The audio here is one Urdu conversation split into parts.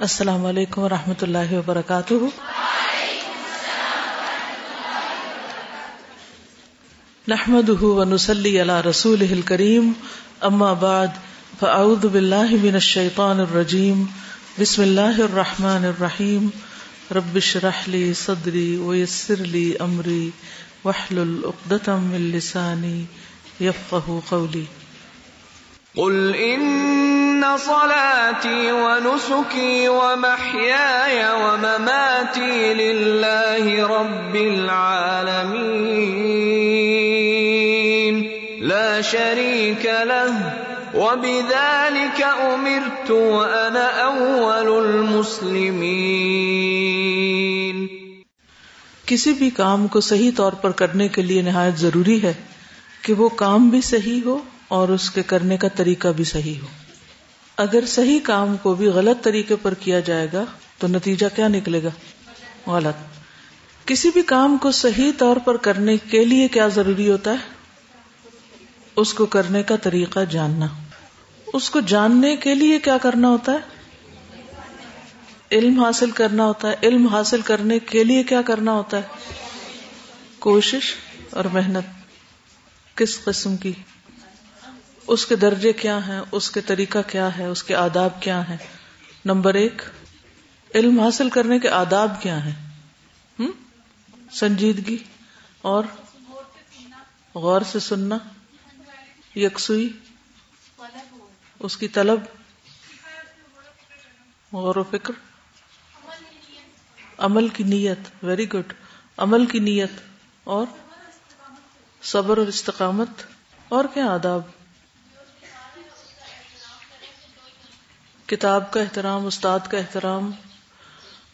السلام علیکم و رحمۃ اللہ وبرکاتہ۔ نحمد ونسلی علی رسول کریم اما بعد، فاعوذ باللہ من الشیطان الرجیم، بسم اللہ الرحمن الرحیم۔ ربش رحلی صدری ویسر لی امری وحلل اقدتم من لسانی یفقہ قولی۔ قل ان ان صلاتي ونسكي ومحياي ومماتي لله رب العالمين لا شريك له وبذلك امرت وانا اول المسلمين کسی بھی کام کو صحیح طور پر کرنے کے لیے نہایت ضروری ہے کہ وہ کام بھی صحیح ہو اور اس کے کرنے کا طریقہ بھی صحیح ہو۔ اگر صحیح کام کو بھی غلط طریقے پر کیا جائے گا تو نتیجہ کیا نکلے گا؟ غلط. کسی بھی کام کو صحیح طور پر کرنے کے لیے کیا ضروری ہوتا ہے؟ اس کو کرنے کا طریقہ جاننا. اس کو جاننے کے لیے کیا کرنا ہوتا ہے؟ علم حاصل کرنا ہوتا ہے. علم حاصل کرنے کے لیے کیا کرنا ہوتا ہے؟ کوشش اور محنت. کس قسم کی؟ اس کے درجے کیا ہیں؟ اس کے طریقہ کیا ہے؟ اس کے آداب کیا ہیں؟ نمبر ایک، علم حاصل کرنے کے آداب کیا ہیں؟ سنجیدگی اور غور سے سننا، یکسوئی، اس کی طلب، غور و فکر، عمل کی نیت ویری گڈ عمل کی نیت اور صبر اور استقامت اور کیا آداب؟ کتاب کا احترام، استاد کا احترام،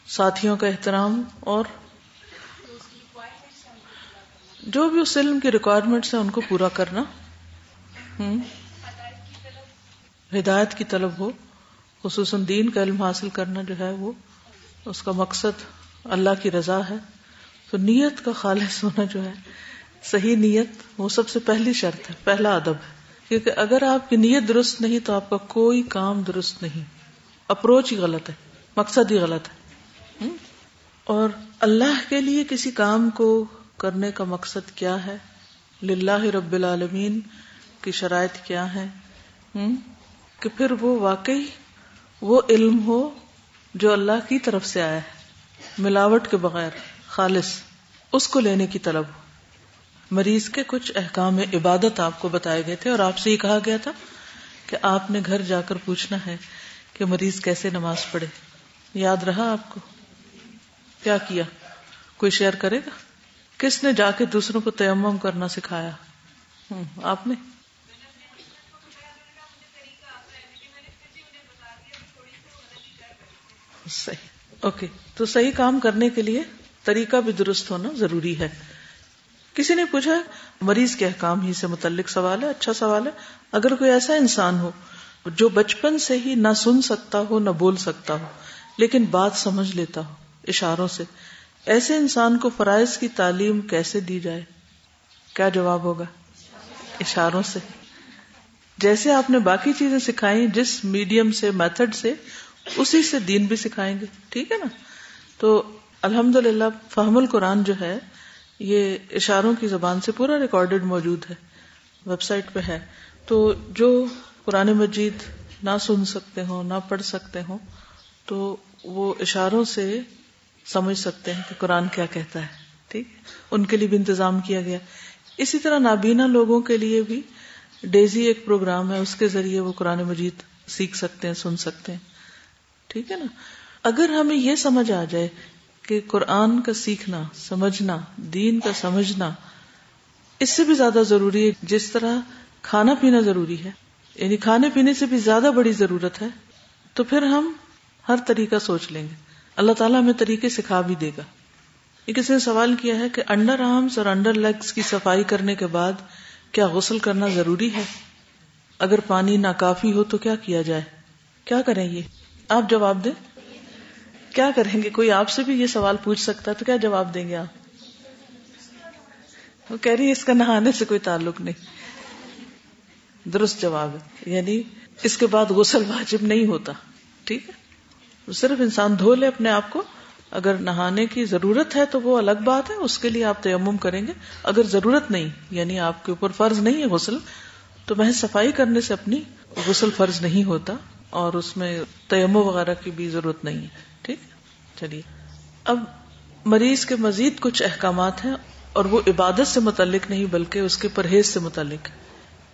ساتھیوں کا احترام اور جو بھی اس علم کی ریکوائرمنٹس ہیں ان کو پورا کرنا۔ ہدایت کی طلب ہو، خصوصاً دین کا علم حاصل کرنا جو ہے وہ، اس کا مقصد اللہ کی رضا ہے۔ تو نیت کا خالص ہونا جو ہے، صحیح نیت وہ سب سے پہلی شرط ہے، پہلا ادب ہے۔ کیونکہ اگر آپ کی نیت درست نہیں تو آپ کا کوئی کام درست نہیں۔ اپروچ ہی غلط ہے، مقصد ہی غلط ہے۔ اور اللہ کے لیے کسی کام کو کرنے کا مقصد کیا ہے؟ للہ رب العالمین کی شرائط کیا ہے کہ پھر وہ واقعی وہ علم ہو جو اللہ کی طرف سے آیا ہے، ملاوٹ کے بغیر، خالص، اس کو لینے کی طلب ہو۔ مریض کے کچھ احکام عبادت آپ کو بتائے گئے تھے اور آپ سے یہ کہا گیا تھا کہ آپ نے گھر جا کر پوچھنا ہے کہ مریض کیسے نماز پڑھے۔ یاد رہا آپ کو؟ کیا کیا؟ کوئی شیئر کرے گا؟ کس نے جا کے دوسروں کو تیمم کرنا سکھایا؟ آپ نے؟ صحیح۔ اوکے، تو صحیح کام کرنے کے لیے طریقہ بھی درست ہونا ضروری ہے۔ کسی نے پوچھا مریض کے احکام ہی سے متعلق سوال ہے اچھا سوال ہے۔ اگر کوئی ایسا انسان ہو جو بچپن سے ہی نہ سن سکتا ہو، نہ بول سکتا ہو، لیکن بات سمجھ لیتا ہو، اشاروں سے، ایسے انسان کو فرائض کی تعلیم کیسے دی جائے؟ کیا جواب ہوگا؟ اشاروں سے۔ جیسے آپ نے باقی چیزیں سکھائی، جس میڈیم سے میتھڈ سے، اسی سے دین بھی سکھائیں گے۔ ٹھیک ہے نا؟ تو الحمد للہ فہم القرآن جو ہے یہ اشاروں کی زبان سے پورا ریکارڈیڈ موجود ہے۔ ویب سائٹ پہ ہے۔ تو جو قرآن مجید نہ سن سکتے ہوں، نہ پڑھ سکتے ہوں، تو وہ اشاروں سے سمجھ سکتے ہیں کہ قرآن کیا کہتا ہے۔ ٹھیک؟ ان کے لیے بھی انتظام کیا گیا۔ اسی طرح نابینا لوگوں کے لیے بھی ڈیزی ایک پروگرام ہے، اس کے ذریعے وہ قرآن مجید سیکھ سکتے ہیں، سن سکتے ہیں۔ ٹھیک ہے نا؟ اگر ہمیں یہ سمجھ آ جائے کہ قرآن کا سیکھنا، سمجھنا، دین کا سمجھنا اس سے بھی زیادہ ضروری ہے۔ جس طرح کھانا پینا ضروری ہے یعنی کھانے پینے سے بھی زیادہ بڑی ضرورت ہے، تو پھر ہم ہر طریقہ سوچ لیں گے۔ اللہ تعالیٰ ہمیں طریقے سکھا بھی دے گا۔ یہ کسی نے سوال کیا ہے کہ انڈر آرمس اور انڈر لیگس کی صفائی کرنے کے بعد کیا غسل کرنا ضروری ہے؟ اگر پانی ناکافی ہو تو کیا کیا جائے؟ کیا کریں یہ؟ آپ جواب دیں۔ کیا کریں گے؟ کوئی آپ سے بھی یہ سوال پوچھ سکتا ہے تو کیا جواب دیں گے آپ؟ وہ کہہ رہی ہے اس کا نہانے سے کوئی تعلق نہیں۔ درست جواب ہے۔ یعنی اس کے بعد غسل واجب نہیں ہوتا۔ ٹھیک ہے؟ صرف انسان دھو لے اپنے آپ کو۔ اگر نہانے کی ضرورت ہے تو وہ الگ بات ہے، اس کے لیے آپ تیمم کریں گے۔ اگر ضرورت نہیں یعنی آپ کے اوپر فرض نہیں ہے غسل، تو محض صفائی کرنے سے اپنی غسل فرض نہیں ہوتا اور اس میں تیمو وغیرہ کی بھی ضرورت نہیں ہے۔ چلیے۔ اب مریض کے مزید کچھ احکامات ہیں اور وہ عبادت سے متعلق نہیں بلکہ اس کے پرہیز سے متعلق۔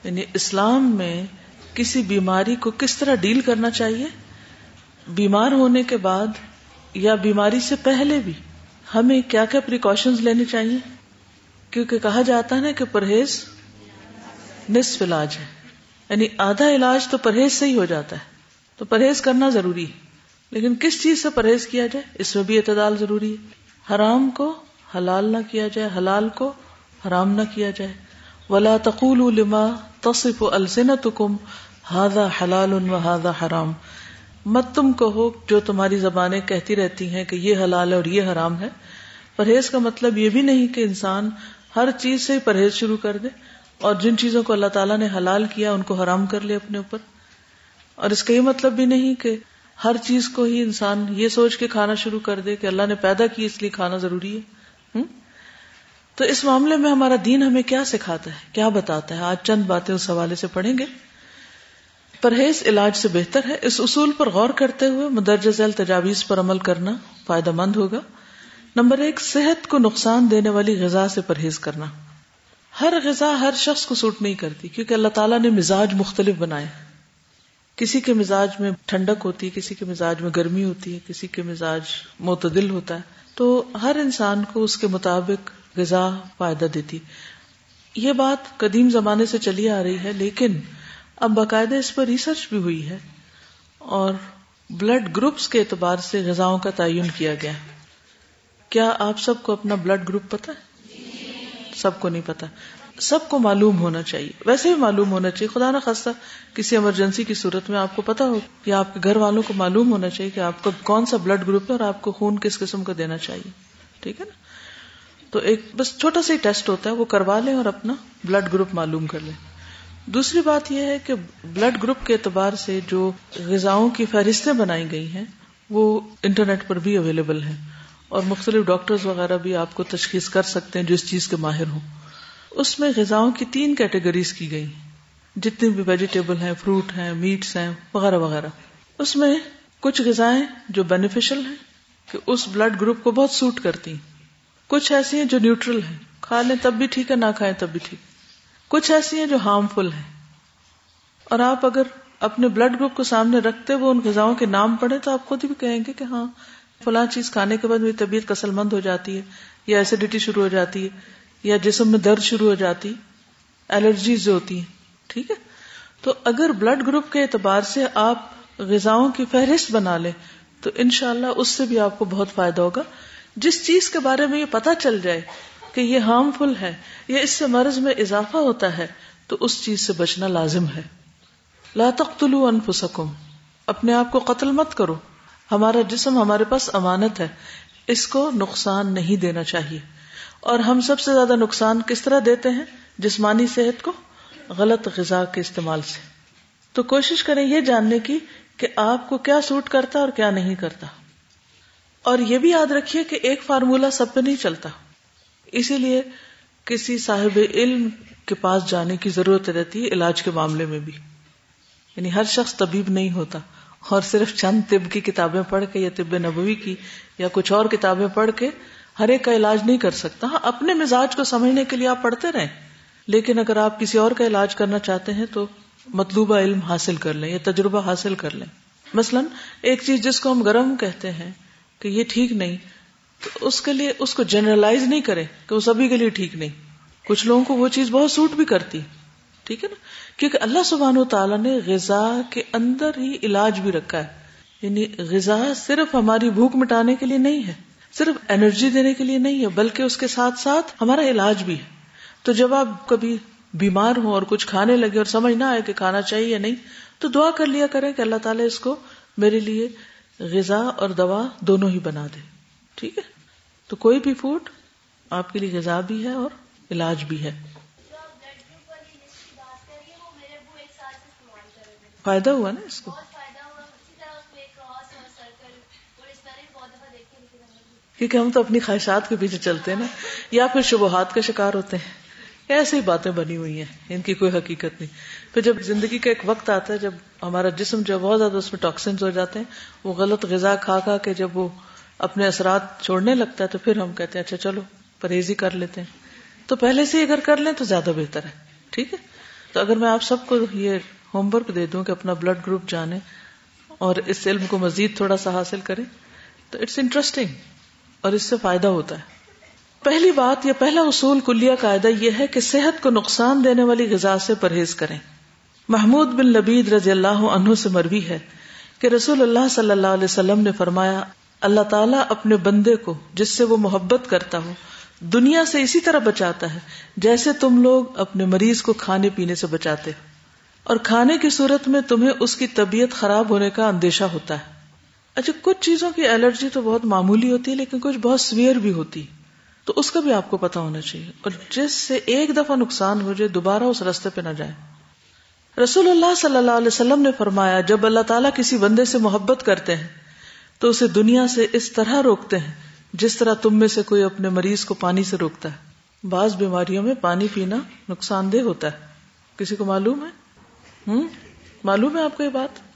یعنی اسلام میں کسی بیماری کو کس طرح ڈیل کرنا چاہیے؟ بیمار ہونے کے بعد یا بیماری سے پہلے بھی ہمیں کیا کیا پریکاشنز لینی چاہیے؟ کیونکہ کہا جاتا ہے نا کہ پرہیز نصف علاج ہے۔ یعنی آدھا علاج تو پرہیز سے ہی ہو جاتا ہے۔ تو پرہیز کرنا ضروری ہے۔ لیکن کس چیز سے پرہیز کیا جائے؟ اس میں بھی اعتدال ضروری ہے۔ حرام کو حلال نہ کیا جائے، حلال کو حرام نہ کیا جائے۔ ولا تقول لما تصف السنتكم هذا حلال وهذا حرام۔ مت تم کہو جو تمہاری زبانیں کہتی رہتی ہیں کہ یہ حلال ہے اور یہ حرام ہے۔ پرہیز کا مطلب یہ بھی نہیں کہ انسان ہر چیز سے پرہیز شروع کر دے اور جن چیزوں کو اللہ تعالیٰ نے حلال کیا ان کو حرام کر لے اپنے اوپر۔ اور اس کا یہ مطلب بھی نہیں کہ ہر چیز کو ہی انسان یہ سوچ کے کھانا شروع کر دے کہ اللہ نے پیدا کی، اس لیے کھانا ضروری ہے۔ تو اس معاملے میں ہمارا دین ہمیں کیا سکھاتا ہے؟ کیا بتاتا ہے؟ آج چند باتیں اس حوالے سے پڑھیں گے۔ پرہیز علاج سے بہتر ہے۔ اس اصول پر غور کرتے ہوئے مدرجہ ذیل تجاویز پر عمل کرنا فائدہ مند ہوگا۔ نمبر ایک، صحت کو نقصان دینے والی غذا سے پرہیز کرنا۔ ہر غذا ہر شخص کو سوٹ نہیں کرتی، کیونکہ اللہ تعالیٰ نے مزاج مختلف بنائے۔ کسی کے مزاج میں ٹھنڈک ہوتی ہے، کسی کے مزاج میں گرمی ہوتی ہے، کسی کے مزاج معتدل ہوتا ہے، تو ہر انسان کو اس کے مطابق غذا فائدہ دیتی یہ بات قدیم زمانے سے چلی آ رہی ہے، لیکن اب باقاعدہ اس پر ریسرچ بھی ہوئی ہے اور بلڈ گروپس کے اعتبار سے غذاؤں کا تعین کیا گیا کیا آپ سب کو اپنا بلڈ گروپ پتا ہے؟ سب کو نہیں پتا سب کو معلوم ہونا چاہیے۔ ویسے بھی معلوم ہونا چاہیے۔ خدا نہ خاصہ، کسی ایمرجنسی کی صورت میں آپ کو پتا ہو یا آپ کے گھر والوں کو معلوم ہونا چاہیے کہ آپ کا کون سا بلڈ گروپ ہے اور آپ کو خون کس قسم کا دینا چاہیے۔ ٹھیک ہے نا؟ تو ایک بس چھوٹا سا ہی ٹیسٹ ہوتا ہے، وہ کروا لیں اور اپنا بلڈ گروپ معلوم کر لیں۔ دوسری بات یہ ہے کہ بلڈ گروپ کے اعتبار سے جو غذاؤں کی فہرستیں بنائی گئی ہیں، وہ انٹرنیٹ پر بھی اویلیبل ہیں۔ اور مختلف ڈاکٹرز وغیرہ بھی آپ کو تشخیص کر سکتے ہیں جو اس چیز کے ماہر ہوں۔ اس میں غذاؤں کی تین کیٹیگریز کی گئی۔ جتنی بھی ویجیٹیبل ہیں فروٹ ہیں میٹس ہیں، وغیرہ وغیرہ۔ اس میں کچھ غذائیں جو بینیفیشل ہیں کہ اس بلڈ گروپ کو بہت سوٹ کرتی۔ کچھ ایسی ہیں جو نیوٹرل ہیں۔ کھا لیں تب بھی ٹھیک ہے، نہ کھائیں تب بھی ٹھیک۔ کچھ ایسی ہیں جو ہارمفل ہیں۔ اور آپ اگر اپنے بلڈ گروپ کو سامنے رکھتے ہوئے ان غذاؤں کے نام پڑھے تو آپ خود بھی کہیں گے کہ ہاں فلاں چیز کھانے کے بعد میری طبیعت کسل مند ہو جاتی ہے یا ایسیڈیٹی شروع ہو جاتی ہے۔ یا جسم میں درد شروع ہو جاتی، الرجیز جو ہوتی ہیں، ٹھیک ہے؟ تو اگر بلڈ گروپ کے اعتبار سے آپ غذاؤں کی فہرست بنا لیں، تو انشاءاللہ اس سے بھی آپ کو بہت فائدہ ہوگا۔ جس چیز کے بارے میں یہ پتا چل جائے کہ یہ ہارمفل ہے یا اس سے مرض میں اضافہ ہوتا ہے، تو اس چیز سے بچنا لازم ہے۔ لا تقتلوا انفسکم، اپنے آپ کو قتل مت کرو۔ ہمارا جسم ہمارے پاس امانت ہے، اس کو نقصان نہیں دینا چاہیے۔ اور ہم سب سے زیادہ نقصان کس طرح دیتے ہیں جسمانی صحت کو؟ غلط غذا کے استعمال سے۔ تو کوشش کریں یہ جاننے کی کہ آپ کو کیا سوٹ کرتا اور کیا نہیں کرتا۔ اور یہ بھی یاد رکھیے کہ ایک فارمولا سب پہ نہیں چلتا۔ اسی لیے کسی صاحب علم کے پاس جانے کی ضرورت رہتی ہے علاج کے معاملے میں بھی۔ یعنی ہر شخص طبیب نہیں ہوتا۔ اور صرف چند طب کی کتابیں پڑھ کے یا طب نبوی کی یا کچھ اور کتابیں پڑھ کے ہر ایک کا علاج نہیں کر سکتا۔ ہاں اپنے مزاج کو سمجھنے کے لیے آپ پڑھتے رہیں۔ لیکن اگر آپ کسی اور کا علاج کرنا چاہتے ہیں تو مطلوبہ علم حاصل کر لیں یا تجربہ حاصل کر لیں۔ مثلاً، ایک چیز جس کو ہم گرم کہتے ہیں کہ یہ ٹھیک نہیں، تو اس کے لیے اس کو جنرلائز نہیں کرے کہ وہ سبھی کے لیے ٹھیک نہیں۔ کچھ لوگوں کو وہ چیز بہت سوٹ بھی کرتی۔ ٹھیک ہے نا؟ کیونکہ اللہ سبحان و تعالیٰ نے غذا کے اندر ہی علاج بھی رکھا ہے۔ یعنی غذا صرف ہماری بھوک مٹانے کے لیے نہیں ہے۔ صرف انرجی دینے کے لیے نہیں ہے بلکہ اس کے ساتھ ساتھ ہمارا علاج بھی ہے۔ تو جب آپ کبھی بیمار ہوں اور کچھ کھانے لگے اور سمجھ نہ آئے کہ کھانا چاہیے یا نہیں تو دعا کر لیا کریں کہ اللہ تعالیٰ اس کو میرے لیے غذا اور دوا دونوں ہی بنا دے۔ ٹھیک ہے؟ تو کوئی بھی فوڈ آپ کے لیے غذا بھی ہے اور علاج بھی ہے۔ فائدہ ہوا نا اس کو؟ کیونکہ ہم تو اپنی خواہشات کے پیچھے چلتے ہیں نا، یا پھر شبہات کا شکار ہوتے ہیں۔ ایسی باتیں بنی ہوئی ہیں، ان کی کوئی حقیقت نہیں۔ پھر جب زندگی کا ایک وقت آتا ہے، جب ہمارا جسم جو بہت زیادہ اس میں ٹاکسنز ہو جاتے ہیں، وہ غلط غذا کھا کھا کے جب وہ اپنے اثرات چھوڑنے لگتا ہے، تو پھر ہم کہتے ہیں اچھا چلو، پرہیزی کر لیتے ہیں۔ تو پہلے سے اگر کر لیں تو زیادہ بہتر ہے، ٹھیک ہے؟ تو اگر میں آپ سب کو یہ ہوم ورک دے دوں کہ اپنا بلڈ گروپ جانے اور اس علم کو مزید تھوڑا سا حاصل کریں، تو اٹس انٹرسٹنگ اور اس سے فائدہ ہوتا ہے۔ پہلی بات یا پہلا اصول کلیہ قاعدہ یہ ہے کہ صحت کو نقصان دینے والی غذا سے پرہیز کریں۔ محمود بن لبید رضی اللہ عنہ سے مروی ہے کہ رسول اللہ صلی اللہ علیہ وسلم نے فرمایا، اللہ تعالیٰ اپنے بندے کو، جس سے وہ محبت کرتا ہو، دنیا سے اسی طرح بچاتا ہے جیسے تم لوگ اپنے مریض کو کھانے پینے سے بچاتے اور کھانے کی صورت میں تمہیں اس کی طبیعت خراب ہونے کا اندیشہ ہوتا ہے۔ اچھا کچھ چیزوں کی الرجی تو بہت معمولی ہوتی ہے، لیکن کچھ بہت سویئر بھی ہوتی تو اس کا بھی آپ کو پتا ہونا چاہیے۔ اور جس سے ایک دفعہ نقصان ہو جائے، دوبارہ اس رستے پہ نہ جائے۔ رسول اللہ صلی اللہ علیہ وسلم نے فرمایا، جب اللہ تعالیٰ کسی بندے سے محبت کرتے ہیں، تو اسے دنیا سے اس طرح روکتے ہیں، جس طرح تم میں سے کوئی اپنے مریض کو پانی سے روکتا ہے۔ بعض بیماریوں میں پانی پینا نقصان دہ ہوتا ہے۔ کسی کو معلوم ہے؟ ہوں؟ معلوم ہے آپ کو یہ بات؟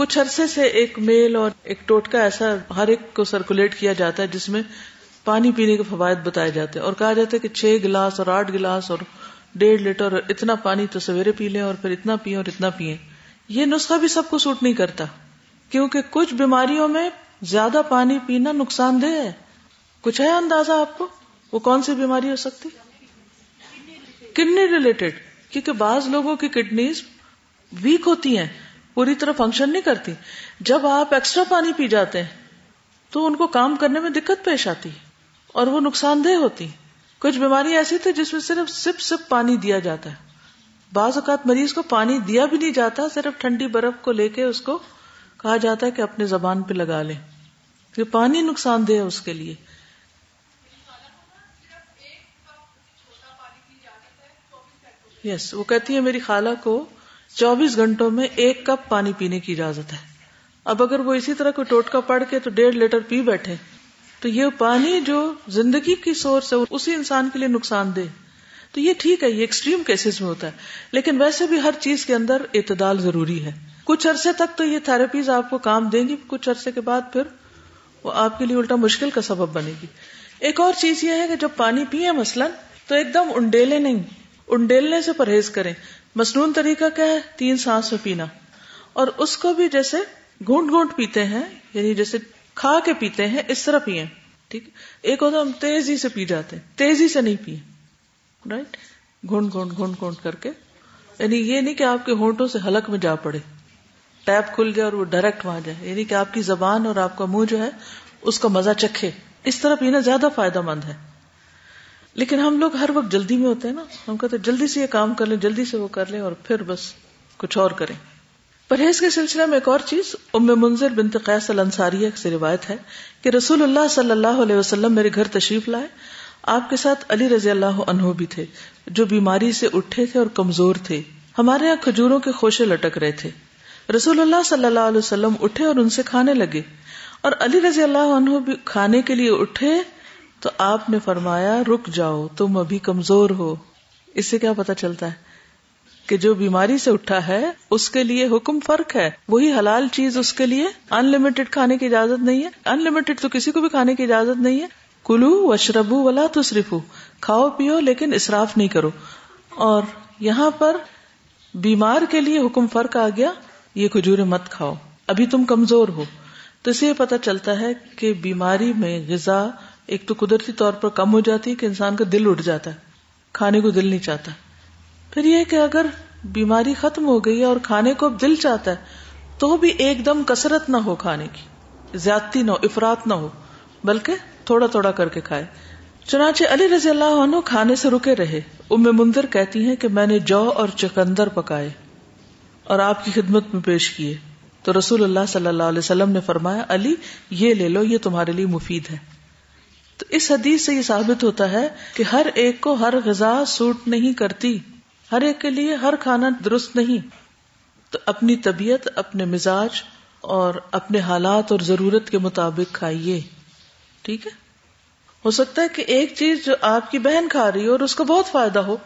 کچھ عرصے سے ایک میل اور ایک ٹوٹکا ایسا ہر ایک کو سرکولیٹ کیا جاتا ہے جس میں پانی پینے کے فوائد بتائے جاتے ہیں اور کہا جاتا ہے کہ چھ گلاس اور آٹھ گلاس اور ڈیڑھ لیٹر اور اتنا پانی تو سویرے پی لیں اور پھر اتنا پیئیں اور اتنا پیئیں یہ نسخہ بھی سب کو سوٹ نہیں کرتا کیونکہ کچھ بیماریوں میں زیادہ پانی پینا نقصان دہ ہے۔ کچھ ہے اندازہ آپ کو؟ وہ کون سی بیماری ہو سکتی؟ کڈنی ریلیٹڈ، کیونکہ بعض لوگوں کی کڈنیز ویک ہوتی ہیں۔ پوری طرح فنکشن نہیں کرتی۔ جب آپ ایکسٹرا پانی پی جاتے ہیں تو ان کو کام کرنے میں دقت پیش آتی اور وہ نقصان دہ ہوتی۔ کچھ بیماری ایسی تھی جس میں صرف سپ سپ پانی دیا جاتا ہے۔ بعض اوقات مریض کو پانی دیا بھی نہیں جاتا صرف ٹھنڈی برف کو لے کے اس کو کہا جاتا ہے کہ اپنے زبان پہ لگا لیں۔ کہ پانی نقصان دہ ہے اس کے لیے۔ یس yes, وہ کہتی ہے میری خالہ کو چوبیس گھنٹوں میں ایک کپ پانی پینے کی اجازت ہے۔ اب اگر وہ اسی طرح کوئی ٹوٹکا پڑ کے تو ڈیڑھ لیٹر پی بیٹھے۔ تو یہ پانی جو زندگی کی سورس ہے اسی انسان کے لیے نقصان دہ۔ تو یہ ٹھیک ہے، یہ ایکسٹریم کیسز میں ہوتا ہے۔ لیکن ویسے بھی ہر چیز کے اندر اعتدال ضروری ہے۔ کچھ عرصے تک تو یہ تھراپیز آپ کو کام دیں گی، کچھ عرصے کے بعد پھر وہ آپ کے لیے الٹا مشکل کا سبب بنے گی۔ ایک اور چیز یہ ہے کہ جب پانی پیے مثلاً تو ایک دم انڈیلے نہیں، انڈیلنے سے پرہیز کریں۔ مصنون طریقہ کیا ہے؟ تین سانس میں پینا۔ اور اس کو بھی جیسے گھونٹ گھونٹ پیتے ہیں یعنی جیسے کھا کے پیتے ہیں، اس طرح پیئے ٹھیک۔ ایک ہوتا ہم تیزی سے پی جاتے ہیں، تیزی سے نہیں پیے رائٹ گھونٹ گھونٹ گھونٹ گھونٹ کر کے۔ یعنی یہ نہیں کہ آپ کے ہونٹوں سے حلق میں جا پڑے۔ ٹیپ کھل جائے اور وہ ڈائریکٹ وہاں جائے۔ یعنی کہ آپ کی زبان اور آپ کا منہ جو ہے، اس کا مزہ چکھے۔ اس طرح پینا زیادہ فائدہ مند ہے۔ لیکن ہم لوگ ہر وقت جلدی میں ہوتے ہیں نا۔ ہم کہتے ہیں جلدی سے یہ کام کر لیں، جلدی سے وہ کر لیں اور پھر بس کچھ اور کریں۔ پرہیز کے سلسلے میں ایک اور چیز، ام منظر بنت قیس الانصاریہ سے روایت ہے کہ رسول اللہ صلی اللہ علیہ وسلم میرے گھر تشریف لائے۔ آپ کے ساتھ علی رضی اللہ عنہ بھی تھے، جو بیماری سے اٹھے تھے اور کمزور تھے۔ ہمارے یہاں کھجوروں کے خوشے لٹک رہے تھے۔ رسول اللہ صلی اللہ علیہ وسلم اٹھے اور ان سے کھانے لگے۔ اور علی رضی اللہ عنہ بھی کھانے کے لیے اٹھے تو آپ نے فرمایا، رک جاؤ، تم ابھی کمزور ہو۔ اس سے کیا پتا چلتا ہے کہ جو بیماری سے اٹھا ہے، اس کے لیے حکم فرق ہے۔ وہی حلال چیز اس کے لیے۔ ان لمیٹڈ کھانے کی اجازت نہیں ہے۔ ان لمیٹڈ تو کسی کو بھی کھانے کی اجازت نہیں ہے۔ کلو وشربو ولا تو صرف کھاؤ، پیو، لیکن اصراف نہیں کرو۔ اور یہاں پر بیمار کے لیے حکم فرق آ گیا، یہ کھجور مت کھاؤ۔ ابھی تم کمزور ہو۔ تو اسے پتا چلتا ہے کہ بیماری میں غذا ایک تو قدرتی طور پر کم ہو جاتی ہے کہ انسان کا دل اٹھ جاتا ہے، کھانے کو دل نہیں چاہتا۔ پھر یہ کہ اگر بیماری ختم ہو گئی ہے اور کھانے کو دل چاہتا ہے، تو بھی ایک دم کثرت نہ ہو کھانے کی، زیادتی نہ ہو افراد نہ ہو، بلکہ تھوڑا تھوڑا کر کے کھائے۔ چنانچہ علی رضی اللہ عنہ کھانے سے رکے رہے۔ ام منظر کہتی ہیں کہ میں نے جو اور چکندر پکائے اور آپ کی خدمت میں پیش کیے۔ تو رسول اللہ صلی اللہ علیہ وسلم نے فرمایا، علی، یہ لے لو، یہ تمہارے لیے مفید ہے۔ تو اس حدیث سے یہ ثابت ہوتا ہے کہ ہر ایک کو ہر غذا سوٹ نہیں کرتی، ہر ایک کے لیے ہر کھانا درست نہیں۔ تو اپنی طبیعت، اپنے مزاج اور اپنے حالات اور ضرورت کے مطابق کھائیے۔ ٹھیک ہے؟ ہو سکتا ہے کہ ایک چیز جو آپ کی بہن کھا رہی ہو اور اس کو بہت فائدہ ہو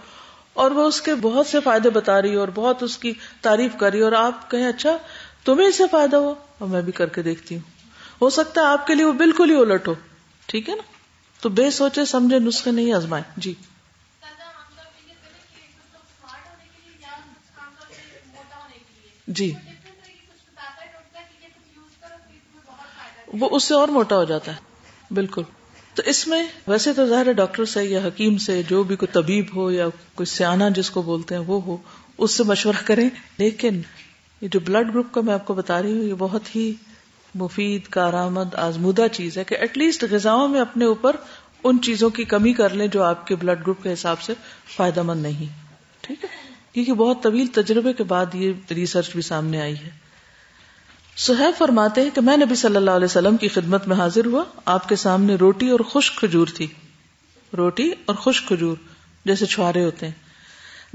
اور وہ اس کے بہت سے فائدے بتا رہی ہو اور بہت اس کی تعریف کر رہی ہو اور آپ کہیں اچھا تمہیں اس سے فائدہ ہو؟ اور میں بھی کر کے دیکھتی ہوں۔ ہو سکتا ہے آپ کے لیے وہ بالکل ہی الٹ ہو۔ ٹھیک ہے نا؟ تو بے سوچے سمجھے نسخے نہیں آزمائے۔ جی۔ جی۔ وہ اس سے اور موٹا ہو جاتا ہے۔ بالکل۔ تو اس میں ویسے تو ظاہر ہے ڈاکٹر سے یا حکیم سے جو بھی کوئی طبیب ہو یا کوئی سیاح جس کو بولتے ہیں وہ ہو، اس سے مشورہ کریں۔ لیکن یہ جو بلڈ گروپ کا میں آپ کو بتا رہی ہوں، یہ بہت ہی مفید، کارآمد، آزمودہ چیز ہے کہ ایٹ لیسٹ غذاؤں میں اپنے اوپر ان چیزوں کی کمی کر لیں جو آپ کے بلڈ گروپ کے حساب سے فائدہ مند نہیں۔ ٹھیک ہے؟ کیونکہ بہت طویل تجربے کے بعد یہ ریسرچ بھی سامنے آئی ہے۔ سہیب فرماتے ہیں کہ میں نبی صلی اللہ علیہ وسلم کی خدمت میں حاضر ہوا۔ آپ کے سامنے روٹی اور خشک کھجور تھی۔ روٹی اور خشک کھجور جیسے چھوارے ہوتے ہیں۔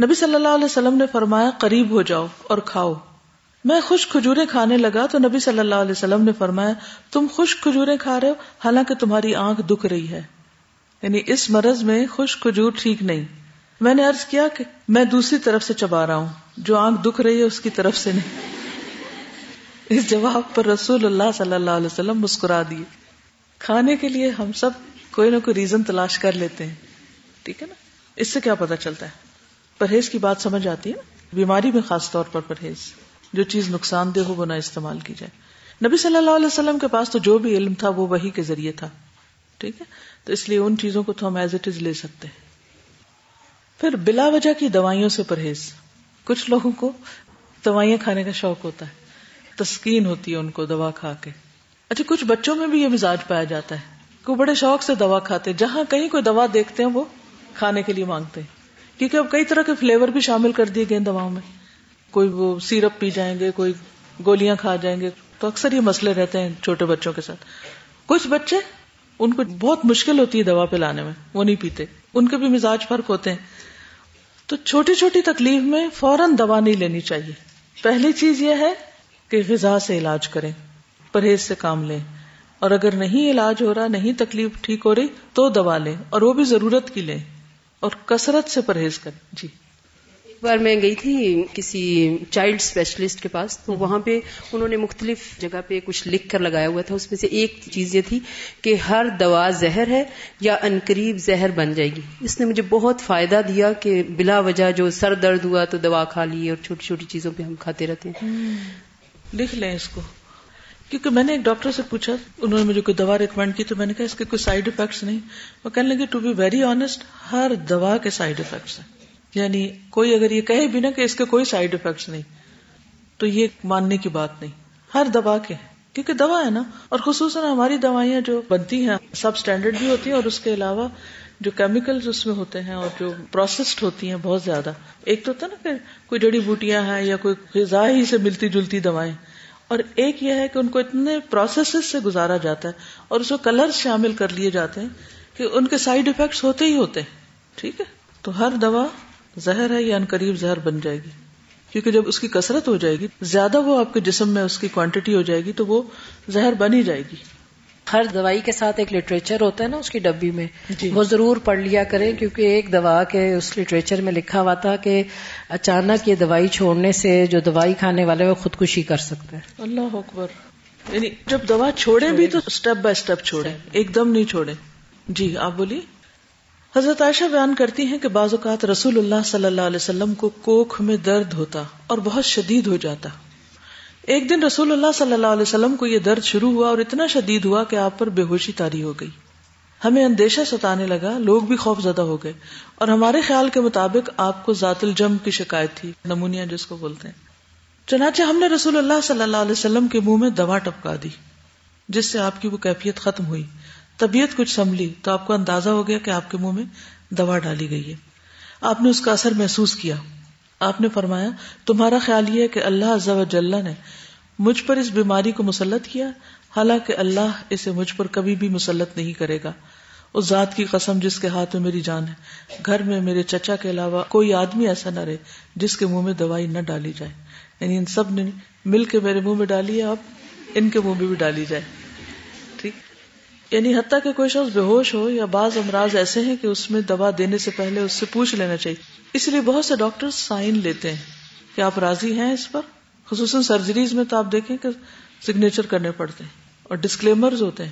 نبی صلی اللہ علیہ وسلم نے فرمایا، قریب ہو جاؤ اور کھاؤ۔ میں خوش کھجورے کھانے لگا تو نبی صلی اللہ علیہ وسلم نے فرمایا، تم خوش کھجورے کھا رہے ہو؟ حالانکہ تمہاری آنکھ دکھ رہی ہے۔ یعنی اس مرض میں خوش کھجور ٹھیک نہیں۔ میں نے ارض کیا کہ میں دوسری طرف سے چبا رہا ہوں۔ جو آنکھ دکھ رہی ہے اس کی طرف سے نہیں۔ اس جواب پر رسول اللہ صلی اللہ علیہ وسلم مسکرا دیے۔ کھانے کے لیے ہم سب کوئی نہ کوئی ریزن تلاش کر لیتے ہیں۔ ٹھیک ہے نا؟ اس سے کیا پتا چلتا ہے؟ پرہیز کی بات سمجھ آتی ہے بیماری میں خاص طور پر پرہیز۔ جو چیز نقصان دہ ہو وہ نہ استعمال کی جائے۔ نبی صلی اللہ علیہ وسلم کے پاس تو جو بھی علم تھا وہ وہی کے ذریعے تھا۔ ٹھیک ہے؟ تو اس لیے ان چیزوں کو تو ہم ایز اٹ از لے سکتے ہیں۔ پھر بلا وجہ کی دوائیوں سے پرہیز۔ کچھ لوگوں کو دوائیاں کھانے کا شوق ہوتا ہے۔ تسکین ہوتی ہے ان کو دوا کھا کے۔ اچھا کچھ بچوں میں بھی یہ مزاج پایا جاتا ہے کہ بڑے شوق سے دوا کھاتے جہاں کہیں کوئی دوا دیکھتے ہیں وہ کھانے کے لیے مانگتے ہیں۔ کیونکہ اب کئی طرح کے فلیور بھی شامل کر دیے گئے دواؤں میں۔ کوئی وہ سیرپ پی جائیں گے، کوئی گولیاں کھا جائیں گے، تو اکثر یہ مسئلے رہتے ہیں چھوٹے بچوں کے ساتھ۔ کچھ بچے ان کو بہت مشکل ہوتی ہے دوا پلانے میں، وہ نہیں پیتے۔ ان کے بھی مزاج فرق ہوتے ہیں۔ تو چھوٹی چھوٹی تکلیف میں فوراً دوا نہیں لینی چاہیے۔ پہلی چیز یہ ہے کہ غذا سے علاج کریں، پرہیز سے کام لیں۔ اور اگر نہیں علاج ہو رہا، نہیں تکلیف ٹھیک ہو رہی، تو دوا لیں۔ اور وہ بھی ضرورت کی لیں۔ اور کثرت سے پرہیز کریں۔ جی۔ بار میں گئی تھی کسی چائلڈ اسپیشلسٹ کے پاس، تو وہاں پہ انہوں نے مختلف جگہ پہ کچھ لکھ کر لگایا ہوا تھا۔ اس میں سے ایک چیز یہ تھی کہ ہر دوا زہر ہے یا انقریب زہر بن جائے گی۔ اس نے مجھے بہت فائدہ دیا کہ بلا وجہ جو سر درد ہوا تو دوا کھا لی اور چھوٹی چھوٹی چیزوں پہ ہم کھاتے رہتے ہیں۔ لکھ لیں اس کو۔ کیونکہ میں نے ایک ڈاکٹر سے پوچھا، انہوں نے مجھے کوئی دوا ریکمینڈ کی تو میں نے کہا، اس کے کوئی سائڈ افیکٹس نہیں۔ وہ کہنے لگے ٹو بی ویری آنےسٹ ہر دوا کے سائڈ افیکٹس ہیں۔ یعنی کوئی اگر یہ کہے بھی نا کہ اس کے کوئی سائڈ افیکٹس نہیں، تو یہ ماننے کی بات نہیں۔ ہر دوا کے کیونکہ دوا ہے نا۔ اور خصوصاً ہماری دوائیاں جو بنتی ہیں، سب اسٹینڈرڈ بھی ہوتی ہیں اور اس کے علاوہ جو کیمیکل اس میں ہوتے ہیں اور جو پروسیسڈ ہوتی ہیں بہت زیادہ۔ ایک تو ہوتا نا کہ کوئی جڑی بوٹیاں ہیں یا کوئی غذا ہی سے ملتی جلتی دوائیں۔ اور ایک یہ ہے کہ ان کو اتنے پروسیس سے گزارا جاتا ہے اور اس کو کلر شامل کر لیے جاتے ہیں کہ ان کے سائڈ افیکٹس ہوتے ہی ہوتے ہیں۔ ٹھیک ہے؟ تو ہر دوا زہر ہے یا ان قریب زہر بن جائے گی؟ کیونکہ جب اس کی کثرت ہو جائے گی زیادہ وہ آپ کے جسم میں اس کی کوانٹٹی ہو جائے گی تو وہ زہر بن ہی جائے گی۔ ہر دوائی کے ساتھ ایک لٹریچر ہوتا ہے نا اس کی ڈبی میں۔ جی۔ وہ ضرور پڑھ لیا کریں کیونکہ ایک دوا کے اس لٹریچر میں لکھا ہوا تھا کہ اچانک یہ دوائی چھوڑنے سے جو دوائی کھانے والے وہ خودکشی کر سکتے ہیں اللہ اکبر۔ یعنی جب دوا چھوڑے بھی تو اسٹیپ بائی اسٹیپ چھوڑے ایک دم نہیں چھوڑے جی آپ بولیے۔ حضرت عائشہ بیان کرتی ہیں کہ بعض اوقات رسول اللہ صلی اللہ علیہ وسلم کو کوکھ میں درد ہوتا اور بہت شدید ہو جاتا۔ ایک دن رسول اللہ صلی اللہ علیہ وسلم کو یہ درد شروع ہوا اور اتنا شدید ہوا کہ آپ پر بے ہوشی تاری ہو گئی۔ ہمیں اندیشہ ستانے لگا، لوگ بھی خوف زدہ ہو گئے اور ہمارے خیال کے مطابق آپ کو ذات الجم کی شکایت تھی، نمونیا جس کو بولتے ہیں۔ چنانچہ ہم نے رسول اللہ صلی اللہ علیہ وسلم کے منہ میں دوا ٹپکا دی، جس سے آپ کی وہ کیفیت ختم ہوئی۔ طبیعت کچھ سنبھلی تو آپ کو اندازہ ہو گیا کہ آپ کے منہ میں دوا ڈالی گئی ہے۔ آپ نے اس کا اثر محسوس کیا۔ آپ نے فرمایا، تمہارا خیال یہ ہے کہ اللہ عز و جل نے مجھ پر اس بیماری کو مسلط کیا، حالانکہ اللہ اسے مجھ پر کبھی بھی مسلط نہیں کرے گا۔ اس ذات کی قسم جس کے ہاتھ میں میری جان ہے۔ گھر میں میرے چچا کے علاوہ کوئی آدمی ایسا نہ رہے جس کے منہ میں دوائی نہ ڈالی جائے۔ یعنی ان سب نے مل کے میرے منہ میں ڈالی ہے، اب ان کے منہ میں بھی ڈالی جائے۔ یعنی حتیٰ کہ کوئی شخص بے ہوش ہو یا بعض امراض ایسے ہیں کہ اس میں دوا دینے سے پہلے اس سے پوچھ لینا چاہیے۔ اس لیے بہت سے ڈاکٹر سائن لیتے ہیں کہ آپ راضی ہیں اس پر۔ خصوصاً سرجریز میں تو آپ دیکھیں کہ سگنیچر کرنے پڑتے ہیں اور ڈسکلیمرز ہوتے ہیں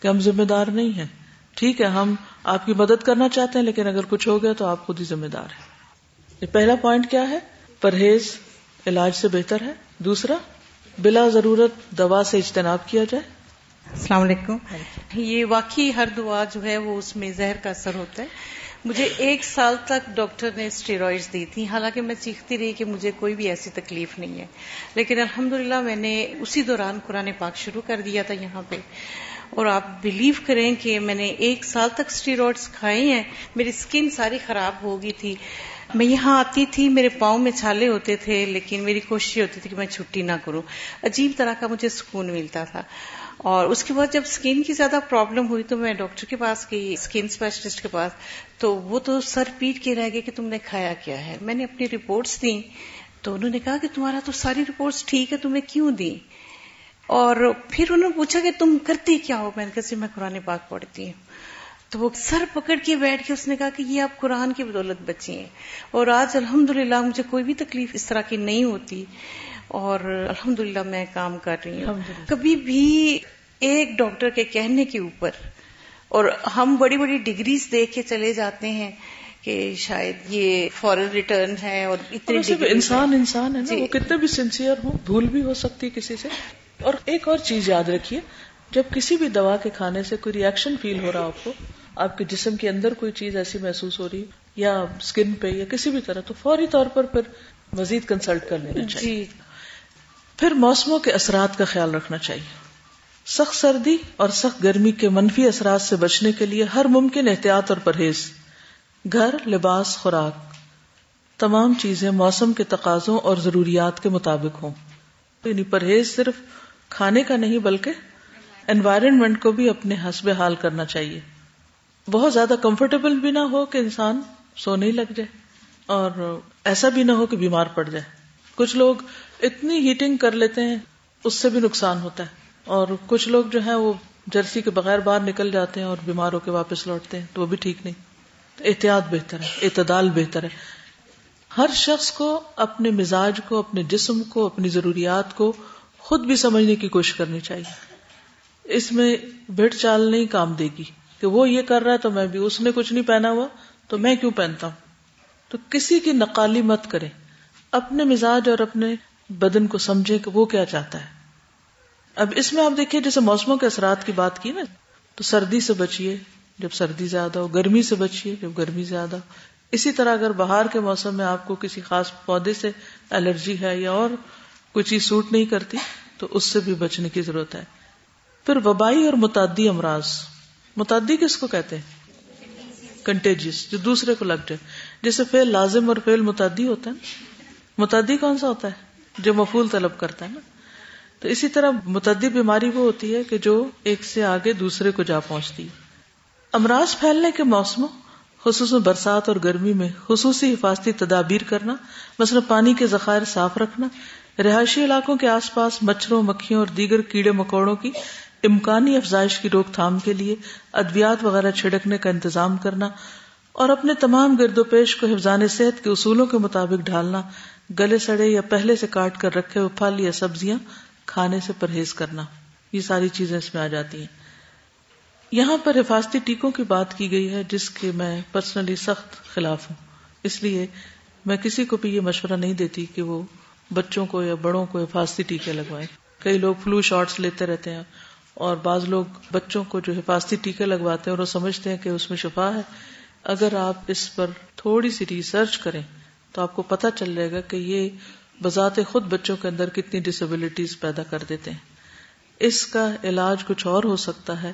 کہ ہم ذمہ دار نہیں ہیں۔ ٹھیک ہے، ہم آپ کی مدد کرنا چاہتے ہیں لیکن اگر کچھ ہو گیا تو آپ خود ہی ذمہ دار ہیں۔ یہ پہلا پوائنٹ کیا ہے؟ پرہیز علاج سے بہتر ہے۔ دوسرا، بلا ضرورت دوا سے اجتناب کیا جائے۔ السلام علیکم۔ یہ واقعی ہر دعا جو ہے وہ اس میں زہر کا اثر ہوتا ہے۔ مجھے ایک سال تک ڈاکٹر نے اسٹیرائڈ دی تھی حالانکہ میں چیختی رہی کہ مجھے کوئی بھی ایسی تکلیف نہیں ہے۔ لیکن الحمدللہ میں نے اسی دوران قرآن پاک شروع کر دیا تھا یہاں پہ۔ اور آپ بلیو کریں کہ میں نے ایک سال تک اسٹیرائڈس کھائے ہیں۔ میری اسکن ساری خراب ہو گئی تھی۔ میں یہاں آتی تھی میرے پاؤں میں چھالے ہوتے تھے لیکن میری کوشش ہوتی تھی کہ میں چھٹی نہ کروں۔ عجیب طرح کا مجھے سکون ملتا تھا۔ اور اس کے بعد جب اسکن کی زیادہ پرابلم ہوئی تو میں ڈاکٹر کے پاس گئی اسکن اسپیشلسٹ کے پاس، تو وہ تو سر پیٹ کے رہ گئے کہ تم نے کھایا کیا ہے۔ میں نے اپنی رپورٹس دی تو انہوں نے کہا کہ تمہارا تو ساری رپورٹس ٹھیک ہے تمہیں کیوں دی اور پھر انہوں نے پوچھا کہ تم کرتی کیا ہو؟ میں نے کہا میں قرآن پاک پڑھتی ہوں۔ تو وہ سر پکڑ کے بیٹھ کے اس نے کہا کہ یہ آپ قرآن کی بدولت بچی ہیں۔ اور آج الحمد مجھے کوئی بھی تکلیف اس طرح کی نہیں ہوتی۔ اور الحمد میں کام کر رہی ہوں۔ کبھی بھی ایک ڈاکٹر کے کہنے کے اوپر اور ہم بڑی بڑی ڈگریز دیکھ کے چلے جاتے ہیں کہ شاید یہ فورن ریٹرن ہے اور اتنے انسان انسان ہے نا جی۔ وہ کتنے بھی سنسیئر ہوں بھول بھی ہو سکتی کسی سے۔ اور ایک اور چیز یاد رکھیے جب کسی بھی دوا کے کھانے سے کوئی ریئیکشن فیل ہو رہا آپ کو آپ کے جسم کے اندر کوئی چیز ایسی محسوس ہو رہی یا اسکن پہ یا کسی بھی طرح تو فوری طور پر پھر مزید کنسلٹ کر لینا چاہیے۔ جی پھر موسموں کے اثرات کا خیال رکھنا چاہیے۔ سخت سردی اور سخت گرمی کے منفی اثرات سے بچنے کے لیے ہر ممکن احتیاط اور پرہیز۔ گھر، لباس، خوراک۔ تمام چیزیں موسم کے تقاضوں اور ضروریات کے مطابق ہوں۔ یعنی پرہیز صرف کھانے کا نہیں بلکہ انوائرمنٹ کو بھی اپنے حسب حال کرنا چاہیے۔ بہت زیادہ کمفرٹیبل بھی نہ ہو کہ انسان سونے ہی لگ جائے اور ایسا بھی نہ ہو کہ بیمار پڑ جائے۔ کچھ لوگ اتنی ہیٹنگ کر لیتے ہیں، اس سے بھی نقصان ہوتا ہے۔ اور کچھ لوگ جو ہیں، وہ جرسی کے بغیر باہر نکل جاتے ہیں اور بیمار ہو کے واپس لوٹتے ہیں، تو وہ بھی ٹھیک نہیں۔ احتیاط بہتر ہے، اعتدال بہتر ہے۔ ہر شخص کو اپنے مزاج کو، اپنے جسم کو، اپنی ضروریات کو خود بھی سمجھنے کی کوشش کرنی چاہیے۔ اس میں بھیڑ چال نہیں کام دے گی کہ وہ یہ کر رہا ہے تو میں بھی، اس نے کچھ نہیں پہنا ہوا تو میں کیوں پہنتا ہوں؟ تو کسی کی نقالی مت کرے اپنے مزاج اور اپنے بدن کو سمجھے کہ وہ کیا چاہتا ہے۔ اب اس میں آپ دیکھیے جیسے موسموں کے اثرات کی بات کی نا، تو سردی سے بچیے، جب سردی زیادہ ہو، گرمی سے بچیے، جب گرمی زیادہ ہو۔ اسی طرح اگر باہر کے موسم میں آپ کو کسی خاص پودے سے الرجی ہے یا اور کوئی چیز سوٹ نہیں کرتی، تو اس سے بھی بچنے کی ضرورت ہے۔ پھر وبائی اور متعدی امراض۔ متعدی کس کو کہتے ہیں؟ کنٹیجیس جو دوسرے کو لگ جائے۔ جیسے فیل لازم اور فیل متعدی ہوتا ہے متعدی کون سا ہوتا ہے؟ جو مفول طلب کرتا ہے نا۔ تو اسی طرح متعدد بیماری وہ ہوتی ہے کہ جو ایک سے آگے دوسرے کو جا پہنچتی۔ ہے امراض پھیلنے کے موسموں، خصوصاً برسات اور گرمی میں خصوصی حفاظتی تدابیر کرنا، مثلا پانی کے ذخائر صاف رکھنا، رہائشی علاقوں کے آس پاس مچھروں، مکھیوں اور دیگر کیڑے مکوڑوں کی امکانی افزائش کی روک تھام کے لیے ادویات وغیرہ چھڑکنے کا انتظام کرنا اور اپنے تمام گرد و پیش کو حفظان صحت کے اصولوں کے مطابق ڈھالنا۔ گلے سڑے یا پہلے سے کاٹ کر رکھے ہوئے پھل یا سبزیاں کھانے سے پرہیز کرنا۔ یہ ساری چیزیں اس میں آ جاتی ہیں۔ یہاں پر حفاظتی ٹیکوں کی بات کی گئی ہے جس کے میں پرسنلی سخت خلاف ہوں۔ اس لیے میں کسی کو بھی یہ مشورہ نہیں دیتی کہ وہ بچوں کو یا بڑوں کو حفاظتی ٹیکے لگوائے کئی لوگ فلو شاٹس لیتے رہتے ہیں اور بعض لوگ بچوں کو جو حفاظتی ٹیکے لگواتے ہیں اور وہ سمجھتے ہیں کہ اس میں شفا ہے۔ اگر آپ اس پر تھوڑی سی ریسرچ کریں تو آپ کو پتا چل جائے گا کہ یہ بذات خود بچوں کے اندر کتنی ڈسبلٹیز پیدا کر دیتے ہیں۔ اس کا علاج کچھ اور ہو سکتا ہے۔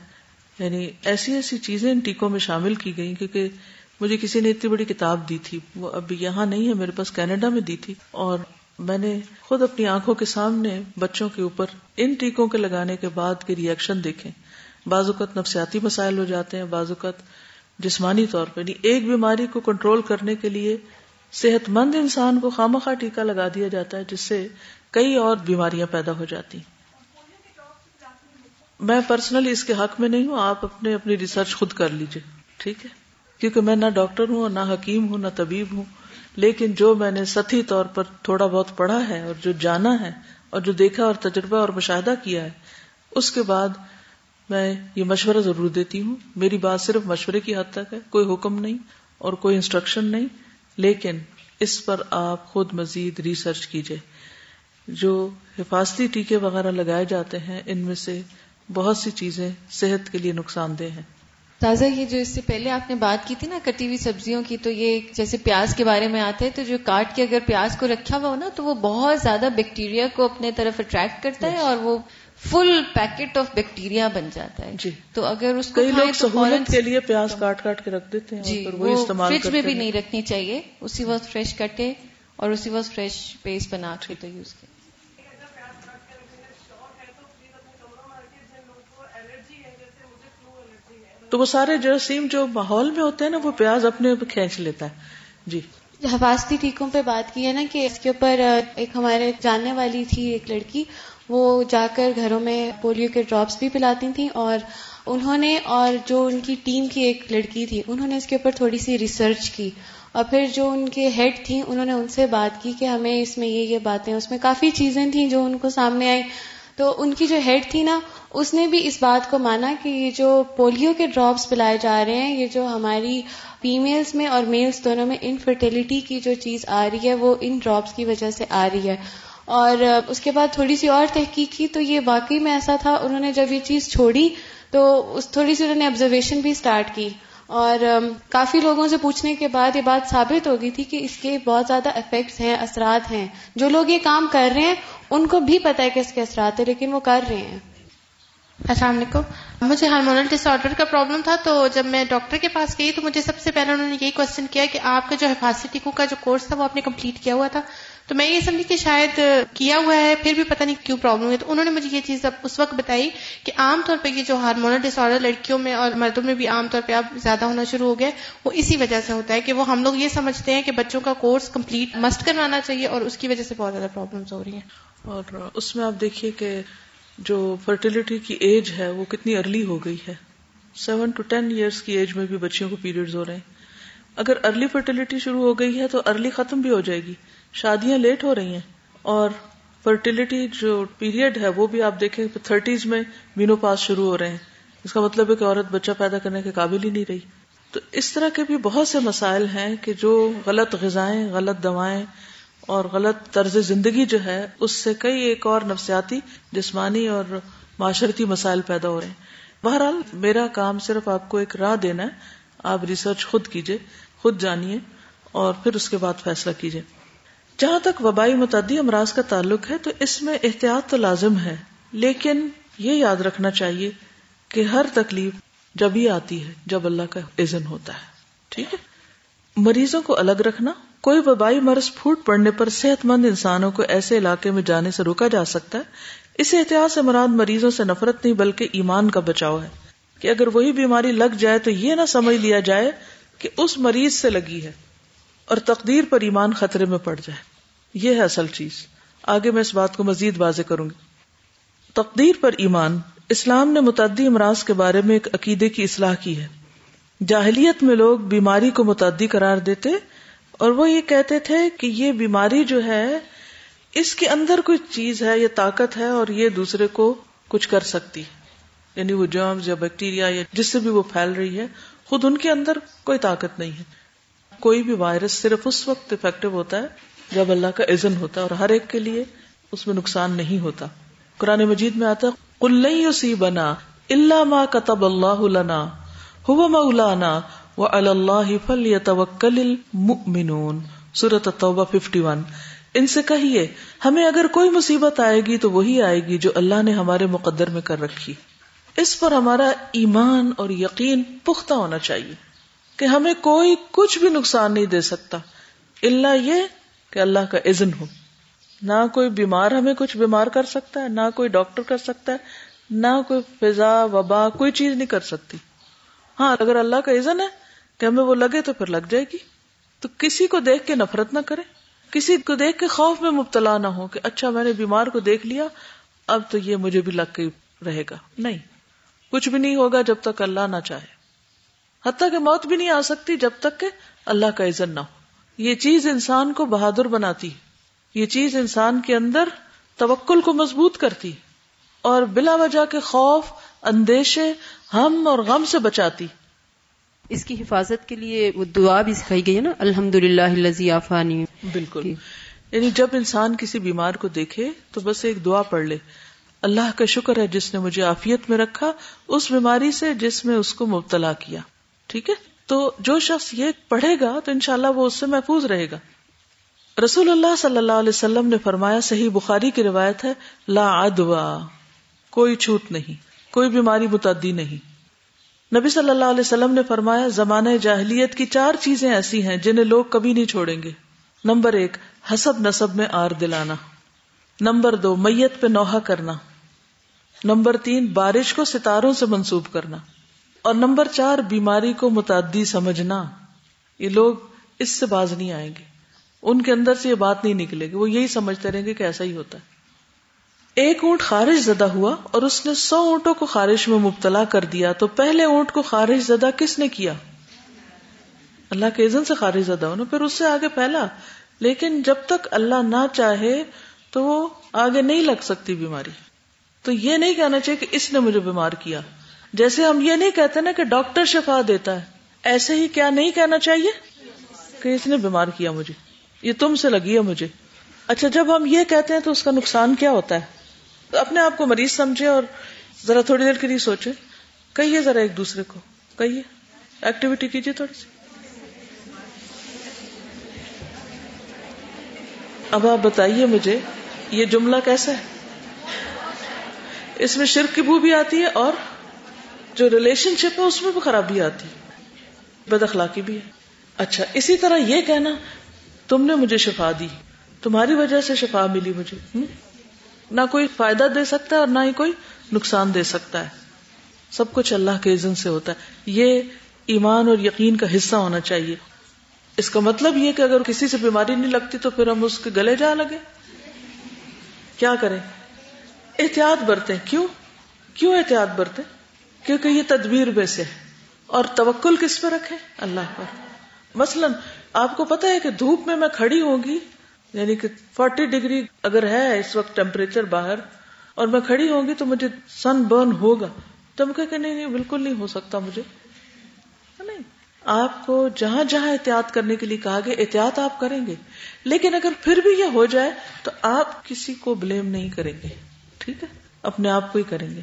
یعنی ایسی ایسی چیزیں ان ٹیکوں میں شامل کی گئی کیونکہ مجھے کسی نے اتنی بڑی کتاب دی تھی۔ وہ ابھی یہاں نہیں ہے، میرے پاس کینیڈا میں دی تھی۔ اور میں نے خود اپنی آنکھوں کے سامنے بچوں کے اوپر ان ٹیکوں کے لگانے کے بعد کے ریئیکشن دیکھے۔ بعض اوقات نفسیاتی مسائل ہو جاتے ہیں، بعض اوقات جسمانی طور پر۔ یعنی ایک بیماری کو کنٹرول کرنے کے لیے صحت مند انسان کو خامخواہ ٹیکا لگا دیا جاتا ہے جس سے کئی اور بیماریاں پیدا ہو جاتی میں پرسنلی اس کے حق میں نہیں ہوں، آپ اپنے اپنی ریسرچ خود کر لیجیے ٹھیک ہے؟ کیونکہ میں نہ ڈاکٹر ہوں اور نہ حکیم ہوں، نہ طبیب ہوں۔ لیکن جو میں نے ستی طور پر تھوڑا بہت پڑھا ہے اور جو جانا ہے اور جو دیکھا اور تجربہ اور مشاہدہ کیا ہے، اس کے بعد میں یہ مشورہ ضرور دیتی ہوں۔ میری بات صرف مشورے کی حد تک ہے، کوئی حکم نہیں اور کوئی انسٹرکشن نہیں۔ لیکن اس پر آپ خود مزید ریسرچ کیجیے جو حفاظتی ٹیکے وغیرہ لگائے جاتے ہیں ان میں سے بہت سی چیزیں صحت کے لیے نقصان دہ ہیں۔ تازہ یہ جو اس سے پہلے آپ نے بات کی تھی نا کٹی ہوئی سبزیوں کی تو یہ جیسے پیاز کے بارے میں آتا ہے تو جو کاٹ کے اگر پیاز کو رکھا ہوا ہو نا تو وہ بہت زیادہ بیکٹیریا کو اپنے طرف اٹریکٹ کرتا ہے اور وہ فل پیکٹ آف بیکٹیریا بن جاتا ہے۔ جی۔ تو اگر اس کو لوگ سہولت کے لیے پیاز کاٹ کاٹ کے رکھ دیتے ہیں جی وہ فریج میں بھی ہیں۔ نہیں رکھنی چاہیے۔ اسی وقت فریش کٹے اور اسی وقت فریش پیسٹ بنا کے تو یوز کریں۔ تو وہ سارے جراثیم جو ماحول میں ہوتے ہیں نا وہ پیاز اپنے کھینچ لیتا ہے۔ جی۔ حفاظتی ٹیکوں پہ بات کی ہے نا کہ اس کے اوپر ایک ہمارے جاننے والی تھی ایک لڑکی، وہ جا کر گھروں میں پولیو کے ڈراپس بھی پلاتی تھیں اور انہوں نے، اور جو ان کی ٹیم کی ایک لڑکی تھی، انہوں نے اس کے اوپر تھوڑی سی ریسرچ کی اور پھر جو ان کے ہیڈ تھیں، انہوں نے ان سے بات کی کہ ہمیں اس میں یہ یہ باتیں، اس میں کافی چیزیں تھیں جو ان کو سامنے آئی تو ان کی جو ہیڈ تھی نا، اس نے بھی اس بات کو مانا کہ یہ جو پولیو کے ڈراپس پلائے جا رہے ہیں، یہ جو ہماری فیمیلز میں اور میلز دونوں میں انفرٹیلٹی کی جو چیز آ رہی ہے، وہ ان ڈراپس کی وجہ سے آ رہی ہے۔ اور اس کے بعد تھوڑی سی اور تحقیق کی تو یہ واقعی میں ایسا تھا، انہوں نے جب یہ چیز چھوڑی تو اس تھوڑی سی انہوں نے آبزرویشن بھی اسٹارٹ کی۔ اور کافی لوگوں سے پوچھنے کے بعد یہ بات ثابت ہو گئی تھی کہ اس کے بہت زیادہ افیکٹس ہیں، اثرات ہیں۔ جو لوگ یہ کام کر رہے ہیں، ان کو بھی پتا ہے کہ اس کے اثرات ہیں، لیکن وہ کر رہے ہیں۔ السلام علیکم۔ مجھے ہارمونل ڈس آرڈر کا پرابلم تھا تو جب میں ڈاکٹر کے پاس گئی تو مجھے سب سے پہلے انہوں نے یہی کوشچن کیا کہ آپ کا جو حفاظتی ٹیکوں کا جو کورس تھا وہ آپ نے کمپلیٹ کیا ہوا تھا۔ تو میں یہ سمجھی کہ شاید کیا ہوا ہے، پھر بھی پتہ نہیں کیوں پرابلم ہے تو انہوں نے مجھے یہ چیز اس وقت بتائی کہ عام طور پہ یہ جو ہارمونل ڈس آرڈر لڑکیوں میں اور مردوں میں بھی عام طور پہ اب زیادہ ہونا شروع ہو گیا وہ اسی وجہ سے ہوتا ہے کہ وہ ہم لوگ یہ سمجھتے ہیں کہ بچوں کا کورس کمپلیٹ مسٹ کروانا چاہیے اور اس کی وجہ سے بہت زیادہ پرابلمس ہو رہی ہیں۔ اور اس میں آپ دیکھیے کہ جو فرٹیلٹی کی ایج ہے وہ کتنی ارلی ہو گئی ہے۔ سیون ٹو ٹین ایئرس کی ایج میں بھی بچیوں کو پیریڈز ہو رہے ہیں۔ اگر ارلی فرٹیلٹی شروع ہو گئی ہے تو ارلی ختم بھی ہو جائے گی۔ شادیاں لیٹ ہو رہی ہیں اور فرٹیلٹی جو پیریڈ ہے وہ بھی آپ دیکھیں تھرٹیز میں مینو پاس شروع ہو رہے ہیں۔ اس کا مطلب ہے کہ عورت بچہ پیدا کرنے کے قابل ہی نہیں رہی۔ تو اس طرح کے بھی بہت سے مسائل ہیں کہ جو غلط غذائیں، غلط دوائیں اور غلط طرز زندگی جو ہے، اس سے کئی ایک اور نفسیاتی، جسمانی اور معاشرتی مسائل پیدا ہو رہے ہیں۔ بہرحال، میرا کام صرف آپ کو ایک راہ دینا ہے۔ آپ ریسرچ خود کیجیے خود جانیے اور پھر اس کے بعد فیصلہ کیجیے جہاں تک وبائی متعدی امراض کا تعلق ہے، تو اس میں احتیاط تو لازم ہے۔ لیکن یہ یاد رکھنا چاہیے کہ ہر تکلیف جب ہی آتی ہے، جب اللہ کا عزن ہوتا ہے۔ ٹھیک ہے؟ مریضوں کو الگ رکھنا کوئی وبائی مرض پھوٹ پڑنے پر صحت مند انسانوں کو ایسے علاقے میں جانے سے روکا جا سکتا ہے۔ اس احتیاط سے مراد مریضوں سے نفرت نہیں بلکہ ایمان کا بچاؤ ہے۔ کہ اگر وہی بیماری لگ جائے تو یہ نہ سمجھ لیا جائے کہ اس مریض سے لگی ہے اور تقدیر پر ایمان خطرے میں پڑ جائے۔ یہ ہے اصل چیز۔ آگے میں اس بات کو مزید واضح کروں گی۔ تقدیر پر ایمان اسلام نے متعدی امراض کے بارے میں ایک عقیدے کی اصلاح کی ہے۔ جاہلیت میں لوگ بیماری کو متعدی قرار دیتے اور وہ یہ کہتے تھے کہ یہ بیماری جو ہے، اس کے اندر کوئی چیز ہے یا طاقت ہے اور یہ دوسرے کو کچھ کر سکتی یعنی وہ جرمز یا بیکٹیریا یا جس سے بھی وہ پھیل رہی ہے، خود ان کے اندر کوئی طاقت نہیں ہے۔ کوئی بھی وائرس صرف اس وقت افیکٹو ہوتا ہے جب اللہ کا عزن ہوتا ہے اور ہر ایک کے لیے اس میں نقصان نہیں ہوتا۔ قرآن مجید میں آتا کل سی بنا اللہ ما کتب اللہ لنا ہوا مولانا و اللہ فل توکل المؤمنون۔ سورت توبہ 51 ان سے کہیے، ہمیں اگر کوئی مصیبت آئے گی تو وہی آئے گی جو اللہ نے ہمارے مقدر میں کر رکھی۔ اس پر ہمارا ایمان اور یقین پختہ ہونا چاہیے کہ ہمیں کوئی کچھ بھی نقصان نہیں دے سکتا۔ اللہ یہ کہ اللہ کا عزن ہو۔ نہ کوئی بیمار ہمیں کچھ بیمار کر سکتا ہے، نہ کوئی ڈاکٹر کر سکتا ہے، نہ کوئی فضا، وبا، کوئی چیز نہیں کر سکتی۔ ہاں اگر اللہ کا عزن ہے کہ ہمیں وہ لگے تو پھر لگ جائے گی۔ تو کسی کو دیکھ کے نفرت نہ کرے۔ کسی کو دیکھ کے خوف میں مبتلا نہ ہو کہ اچھا میں نے بیمار کو دیکھ لیا، اب تو یہ مجھے بھی لگ کے رہے گا۔ نہیں، کچھ بھی نہیں ہوگا جب تک اللہ نہ چاہے۔ حتیٰ کہ موت بھی نہیں آ سکتی جب تک کہ اللہ کا عزت نہ ہو۔ یہ چیز انسان کو بہادر بناتی یہ چیز انسان کے اندر توکل کو مضبوط کرتی اور بلا وجہ کے خوف، اندیشے، ہم اور غم سے بچاتی اس کی حفاظت کے لیے وہ دعا بھی سکھائی گئی ہے نا الحمد للہ آفانی بالکل۔ یعنی جب انسان کسی بیمار کو دیکھے تو بس ایک دعا پڑھ لے۔ اللہ کا شکر ہے جس نے مجھے آفیت میں رکھا اس بیماری سے جس میں اس کو مبتلا کیا۔ ٹھیک ہے؟ تو جو شخص یہ پڑھے گا تو انشاءاللہ وہ اس سے محفوظ رہے گا۔ رسول اللہ صلی اللہ علیہ وسلم نے فرمایا صحیح بخاری کی روایت ہے لا ادوا کوئی چھوٹ نہیں کوئی بیماری متعدی نہیں۔ نبی صلی اللہ علیہ وسلم نے فرمایا، زمانہ جاہلیت کی چار چیزیں ایسی ہیں جنہیں لوگ کبھی نہیں چھوڑیں گے۔ نمبر ایک حسب نصب میں آر دلانا۔ نمبر دو، میت پہ نوحہ کرنا۔ نمبر تین، بارش کو ستاروں سے منسوب کرنا۔ اور نمبر چار، بیماری کو متعدی سمجھنا۔ یہ لوگ اس سے باز نہیں آئیں گے۔ ان کے اندر سے یہ بات نہیں نکلے گی۔ وہ یہی سمجھتے رہیں گے کہ ایسا ہی ہوتا ہے۔ ایک اونٹ خارج زدہ ہوا اور اس نے سو اونٹوں کو خارش میں مبتلا کر دیا تو پہلے اونٹ کو خارج زدہ کس نے کیا؟ اللہ کے عزن سے خارج زدہ ہونا، پھر اس سے آگے پھیلا۔ لیکن جب تک اللہ نہ چاہے تو وہ آگے نہیں لگ سکتی بیماری۔ تو یہ نہیں کہنا چاہیے کہ اس نے مجھے بیمار کیا۔ جیسے ہم یہ نہیں کہتے نا کہ ڈاکٹر شفا دیتا ہے، ایسے ہی کیا نہیں کہنا چاہیے؟ کہ اس نے بیمار کیا مجھے، یہ تم سے لگی ہے مجھے۔ اچھا جب ہم یہ کہتے ہیں تو اس کا نقصان کیا ہوتا ہے؟ اپنے آپ کو مریض سمجھے اور ذرا تھوڑی دیر کے لیے سوچے۔ کہیے ذرا ایک دوسرے کو۔ کہیے۔ ایکٹیویٹی کیجیے تھوڑی سی۔ اب آپ بتائیے مجھے، یہ جملہ کیسا ہے؟ اس میں شرک کی بو بھی آتی ہے اور جو ریلیشن شپ ہے اس میں بھی خرابی آتی ہے۔ بد اخلاقی بھی ہے۔ اچھا اسی طرح یہ کہنا، تم نے مجھے شفا دی۔ تمہاری وجہ سے شفا ملی مجھے۔ نہ کوئی فائدہ دے سکتا ہے اور نہ ہی کوئی نقصان دے سکتا ہے۔ سب کچھ اللہ کے عزن سے ہوتا ہے۔ یہ ایمان اور یقین کا حصہ ہونا چاہیے۔ اس کا مطلب یہ کہ اگر کسی سے بیماری نہیں لگتی تو پھر ہم اس کے گلے جا لگے۔ کیا کریں؟ احتیاط برتے کیوں؟ کیوں احتیاط برتے کیونکہ یہ تدبیر میں سے ہے۔ اور توکل کس پہ رکھے اللہ پر۔ مثلا آپ کو پتا ہے کہ دھوپ میں میں کھڑی ہوگی یعنی کہ فورٹی ڈگری اگر ہے اس وقت ٹیمپریچر باہر اور میں کھڑی ہوگی تو مجھے سن برن ہوگا تو کہ نہیں بالکل نہیں ہو سکتا مجھے۔ نہیں، آپ کو جہاں جہاں احتیاط کرنے کے لیے کہا گیا، احتیاط آپ کریں گے۔ لیکن اگر پھر بھی یہ ہو جائے تو آپ کسی کو بلیم نہیں کریں گے۔ ٹھیک ہے؟ اپنے آپ کو ہی کریں گے۔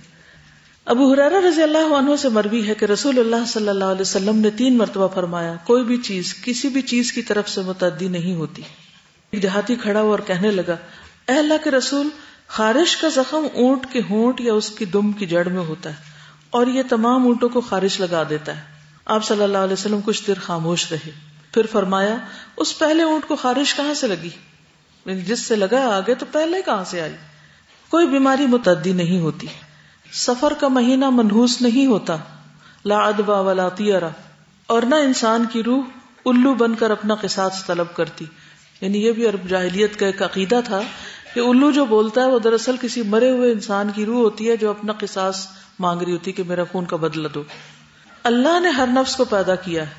ابو حرارا رضی اللہ عنہ سے مربی ہے کہ رسول اللہ صلی اللہ علیہ وسلم نے تین مرتبہ فرمایا، کوئی بھی چیز، کسی بھی چیز کی طرف سے متعدی نہیں ہوتی۔ ایک دیہاتی کھڑا ہوا اور کہنے لگا، اے اللہ کے رسول، خارش کا زخم اونٹ کے ہونٹ یا اس کی دم کی جڑ میں ہوتا ہے اور یہ تمام اونٹوں کو خارش لگا دیتا ہے۔ آپ صلی اللہ علیہ وسلم کچھ دیر خاموش رہے۔ پھر فرمایا، اس پہلے اونٹ کو خارش کہاں سے لگی؟ یعنی جس سے لگا آگے تو پہلے کہاں سے آئی؟ کوئی بیماری متعدی نہیں ہوتی۔ سفر کا مہینہ منحوس نہیں ہوتا۔ لا ادبا ولا تیارا اور نہ انسان کی روح الو بن کر اپنا قصاص طلب کرتی۔ یعنی یہ بھی عرب جاہلیت کا ایک عقیدہ تھا کہ الو جو بولتا ہے وہ دراصل کسی مرے ہوئے انسان کی روح ہوتی ہے جو اپنا قصاص مانگ رہی ہوتی کہ میرا خون کا بدلا دو۔ اللہ نے ہر نفس کو پیدا کیا ہے۔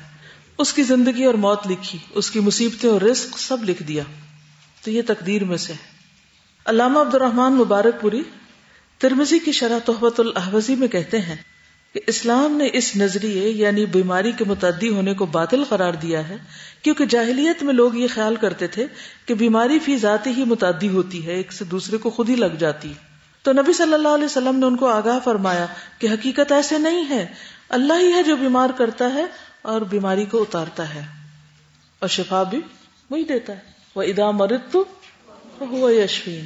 اس کی زندگی اور موت لکھی۔ اس کی مصیبتیں اور رزق سب لکھ دیا۔ تو یہ تقدیر میں سے علامہ عبد الرحمان مبارک پوری ترمزی کی شرح تحبت الحوزی میں کہتے ہیں کہ اسلام نے اس نظریے یعنی بیماری کے متعدی ہونے کو باطل قرار دیا ہے، کیونکہ جاہلیت میں لوگ یہ خیال کرتے تھے کہ بیماری فی ذاتی ہی متعدی ہوتی ہے، ایک سے دوسرے کو خود ہی لگ جاتی۔ تو نبی صلی اللہ علیہ وسلم نے ان کو آگاہ فرمایا کہ حقیقت ایسے نہیں ہے، اللہ ہی ہے جو بیمار کرتا ہے اور بیماری کو اتارتا ہے۔ اور شفا بھی وہی دیتا ہے۔ وہ ادا مرد تو ہوا یشوین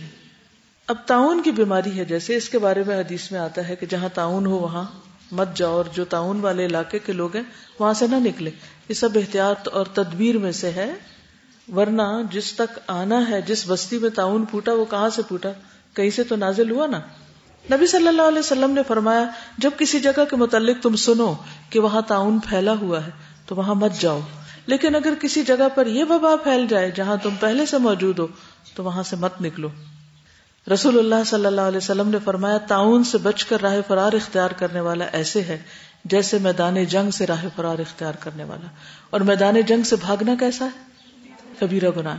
اب تعاون کی بیماری ہے، جیسے اس کے بارے میں حدیث میں آتا ہے کہ جہاں تعاون ہو وہاں مت جاؤ اور جو تعاون والے علاقے کے لوگ ہیں، وہاں سے نہ نکلے۔ یہ سب احتیاط اور تدبیر میں سے ہے۔ ورنہ جس تک آنا ہے، جس بستی میں تعاون پھوٹا، وہ کہاں سے پھوٹا؟ کہیں سے تو نازل ہوا نا؟ نبی صلی اللہ علیہ وسلم نے فرمایا، جب کسی جگہ کے متعلق تم سنو کہ وہاں تعاون پھیلا ہوا ہے، تو وہاں مت جاؤ۔ لیکن اگر کسی جگہ پر یہ وبا پھیل جائے جہاں تم پہلے سے موجود ہو، تو وہاں سے مت نکلو۔ رسول اللہ صلی اللہ علیہ وسلم نے فرمایا، تعاون سے بچ کر راہ فرار اختیار کرنے والا ایسے ہے جیسے میدان جنگ سے راہ فرار اختیار کرنے والا۔ اور میدان جنگ سے بھاگنا کیسا ہے؟ کبیرہ گناہ۔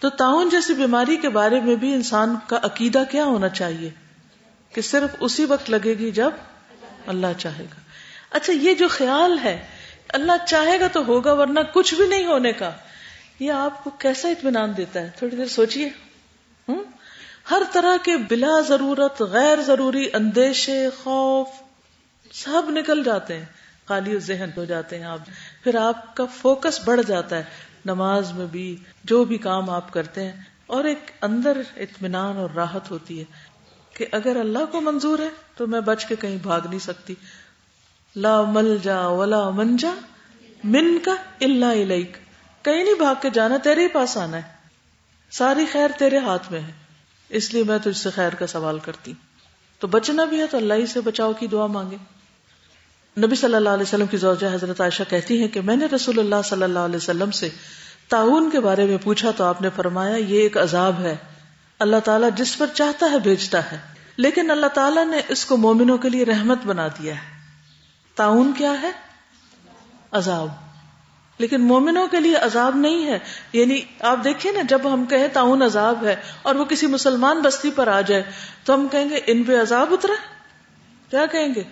تو تعاون جیسی بیماری کے بارے میں بھی انسان کا عقیدہ کیا ہونا چاہیے؟ کہ صرف اسی وقت لگے گی جب اللہ چاہے گا۔ اچھا یہ جو خیال ہے، اللہ چاہے گا تو ہوگا، ورنہ کچھ بھی نہیں ہونے کا۔ یہ آپ کو کیسا اطمینان دیتا ہے؟ تھوڑی دیر سوچیے ہوں ہر طرح کے بلا ضرورت، غیر ضروری اندیشے، خوف، سب نکل جاتے ہیں۔ خالی ذہن ہو جاتے ہیں آپ۔ پھر آپ کا فوکس بڑھ جاتا ہے۔ نماز میں بھی جو بھی کام آپ کرتے ہیں، اور ایک اندر اطمینان اور راحت ہوتی ہے کہ اگر اللہ کو منظور ہے تو میں بچ کے کہیں بھاگ نہیں سکتی۔ لا مل جا ولا من جا من کا اللہ علیک کہیں نہیں بھاگ کے جانا، تیرے ہی پاس آنا ہے۔ ساری خیر تیرے ہاتھ میں ہے۔ اس لیے میں تجھ سے خیر کا سوال کرتی تو بچنا بھی ہے تو اللہ ہی سے بچاؤ کی دعا مانگے۔ نبی صلی اللہ علیہ وسلم کی زوجہ حضرت عائشہ کہتی ہیں کہ میں نے رسول اللہ صلی اللہ علیہ وسلم سے تعاون کے بارے میں پوچھا تو آپ نے فرمایا، یہ ایک عذاب ہے۔ اللہ تعالیٰ جس پر چاہتا ہے بھیجتا ہے۔ لیکن اللہ تعالیٰ نے اس کو مومنوں کے لیے رحمت بنا دیا ہے۔ تعاون کیا ہے؟ عذاب۔ لیکن مومنوں کے لیے عذاب نہیں ہے۔ یعنی آپ دیکھیں نا، جب ہم کہیں تعاون عذاب ہے اور وہ کسی مسلمان بستی پر آ جائے، تو ہم کہیں گے، ان پہ عذاب اترا؟ کیا کہیں گے؟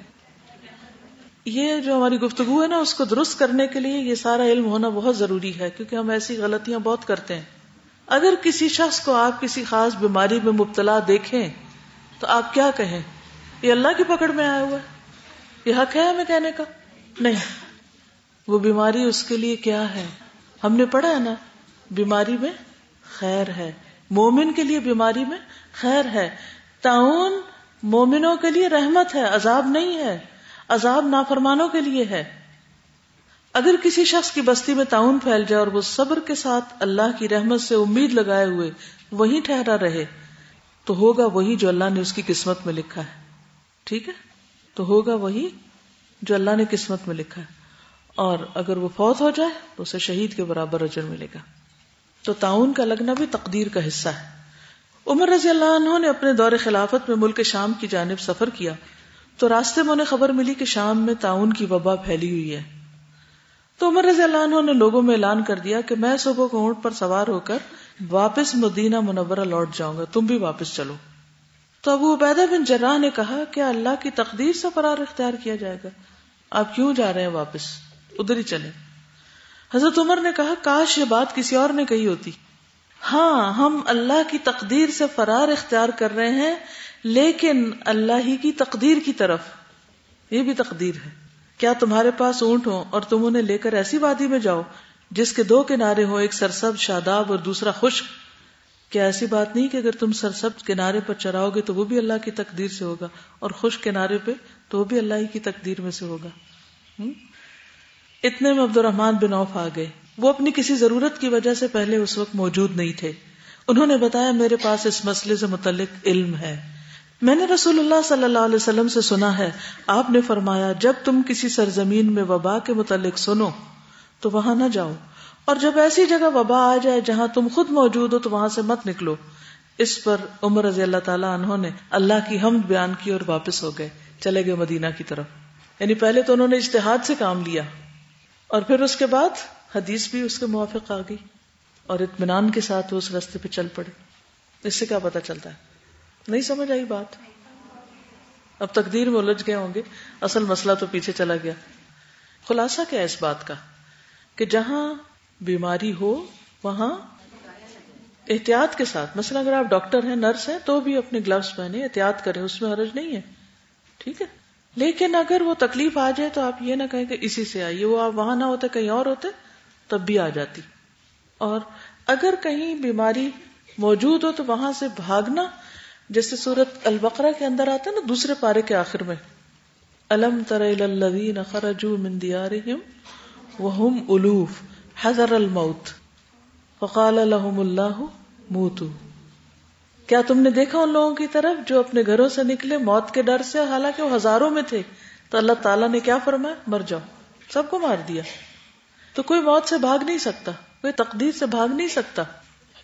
یہ جو ہماری گفتگو ہے نا، اس کو درست کرنے کے لیے یہ سارا علم ہونا بہت ضروری ہے، کیونکہ ہم ایسی غلطیاں بہت کرتے ہیں۔ اگر کسی شخص کو آپ کسی خاص بیماری میں مبتلا دیکھیں، تو آپ کیا کہیں؟ یہ اللہ کی پکڑ میں آیا ہوا ہے؟ یہ حق ہے ہمیں کہنے کا؟ نہیں۔ وہ بیماری اس کے لیے کیا ہے؟ ہم نے پڑھا ہے نا، بیماری میں خیر ہے۔ مومن کے لیے بیماری میں خیر ہے۔ تعاون مومنوں کے لیے رحمت ہے، عذاب نہیں ہے۔ عذاب نافرمانوں کے لیے ہے۔ اگر کسی شخص کی بستی میں تعاون پھیل جائے اور وہ صبر کے ساتھ اللہ کی رحمت سے امید لگائے ہوئے وہی ٹھہرا رہے، تو ہوگا وہی جو اللہ نے اس کی قسمت میں لکھا ہے۔ ٹھیک ہے؟ تو ہوگا وہی جو اللہ نے قسمت میں لکھا ہے۔ اور اگر وہ فوت ہو جائے تو اسے شہید کے برابر اجر ملے گا۔ تو تعاون کا لگنا بھی تقدیر کا حصہ ہے۔ عمر رضی اللہ عنہ نے اپنے دور خلافت میں ملک شام کی جانب سفر کیا۔ تو راستے میں انہیں خبر ملی کہ شام میں تعاون کی وبا پھیلی ہوئی ہے۔ تو عمر رضی اللہ عنہ نے لوگوں میں اعلان کر دیا کہ میں صبح کو اونٹ پر سوار ہو کر واپس مدینہ منورہ لوٹ جاؤں گا۔ تم بھی واپس چلو۔ تو ابو عبیدہ بن جراح نے کہا کہ اللہ کی تقدیر سے فرار اختیار کیا جائے گا۔ آپ کیوں جا رہے ہیں واپس؟ ادھر ہی چلے۔ حضرت عمر نے کہا، کاش یہ بات کسی اور نے کہی ہوتی۔ ہاں ہم اللہ کی تقدیر سے فرار اختیار کر رہے ہیں، لیکن اللہ ہی کی تقدیر کی طرف۔ یہ بھی تقدیر ہے۔ کیا تمہارے پاس اونٹ ہو اور تم انہیں لے کر ایسی وادی میں جاؤ جس کے دو کنارے ہو ایک سرسب شاداب اور دوسرا خشک؟ کیا ایسی بات نہیں کہ اگر تم سرسب کنارے پر چراؤ گے تو وہ بھی اللہ کی تقدیر سے ہوگا اور خشک کنارے پہ تو وہ بھی اللہ ہی کی تقدیر میں سے ہوگا۔ اتنے میں عبد الرحمان بن اوف آ گئے۔ وہ اپنی کسی ضرورت کی وجہ سے پہلے اس وقت موجود نہیں تھے۔ انہوں نے بتایا، میرے پاس اس مسئلے سے متعلق علم ہے۔ میں نے رسول اللہ صلی اللہ علیہ وسلم سے سنا ہے، آپ نے فرمایا، جب تم کسی سرزمین میں وبا کے متعلق سنو، تو وہاں نہ جاؤ۔ اور جب ایسی جگہ وبا آ جائے جہاں تم خود موجود ہو، تو وہاں سے مت نکلو۔ اس پر عمر رضی اللہ تعالیٰ انہوں نے اللہ کی حمد بیان کی اور واپس ہو گئے۔ چلے گئے مدینہ کی طرف۔ یعنی پہلے تو انہوں نے اشتہاد سے کام لیا۔ اور پھر اس کے بعد حدیث بھی اس کے موافق آ گئی اور اطمینان کے ساتھ وہ اس رستے پہ چل پڑے اس سے کیا پتا چلتا ہے؟ نہیں سمجھ آئی بات۔ اب تقدیر میں الجھ گئے ہوں گے۔ اصل مسئلہ تو پیچھے چلا گیا۔ خلاصہ کیا ہے اس بات کا؟ کہ جہاں بیماری ہو، وہاں احتیاط کے ساتھ۔ مثلا اگر آپ ڈاکٹر ہیں، نرس ہیں، تو بھی اپنے گلوز پہنے احتیاط کریں، اس میں حرج نہیں ہے۔ ٹھیک ہے؟ لیکن اگر وہ تکلیف آ جائے تو آپ یہ نہ کہیں کہ اسی سے آئیے، وہ آپ وہاں نہ ہوتے، کہیں اور ہوتے، تب بھی آ جاتی۔ اور اگر کہیں بیماری موجود ہو تو وہاں سے بھاگنا، جیسے سورت البقرہ کے اندر آتا ہے نا، دوسرے پارے کے آخر میں۔ الم تر الذین خرجوا من دیارہم وهم الوف، حذر الموت۔ فقال لهم اللہ موتو کیا تم نے دیکھا ان لوگوں کی طرف جو اپنے گھروں سے نکلے موت کے ڈر سے حالانکہ وہ ہزاروں میں تھے؟ تو اللہ تعالیٰ نے کیا فرمایا؟ مر جاؤ۔ سب کو مار دیا۔ تو کوئی موت سے بھاگ نہیں سکتا، کوئی تقدیر سے بھاگ نہیں سکتا۔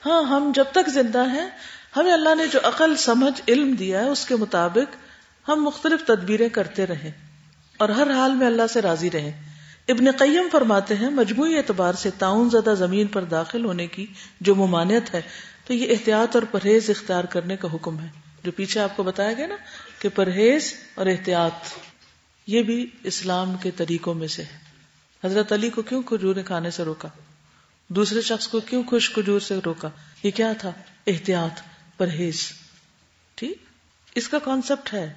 ہاں ہم جب تک زندہ ہیں، ہمیں اللہ نے جو عقل، سمجھ، علم دیا ہے، اس کے مطابق ہم مختلف تدبیریں کرتے رہیں اور ہر حال میں اللہ سے راضی رہیں۔ ابن قیم فرماتے ہیں، مجموعی اعتبار سے تعاون زدہ زمین پر داخل ہونے کی جو ممانعت ہے تو یہ احتیاط اور پرہیز اختیار کرنے کا حکم ہے۔ جو پیچھے آپ کو بتایا گیا نا کہ پرہیز اور احتیاط، یہ بھی اسلام کے طریقوں میں سے ہے۔ حضرت علی کو کیوں کھجور کھانے سے روکا؟ دوسرے شخص کو کیوں خوش کھجور سے روکا؟ یہ کیا تھا؟ احتیاط، پرہیز۔ ٹھیک؟ اس کا کانسیپٹ ہے۔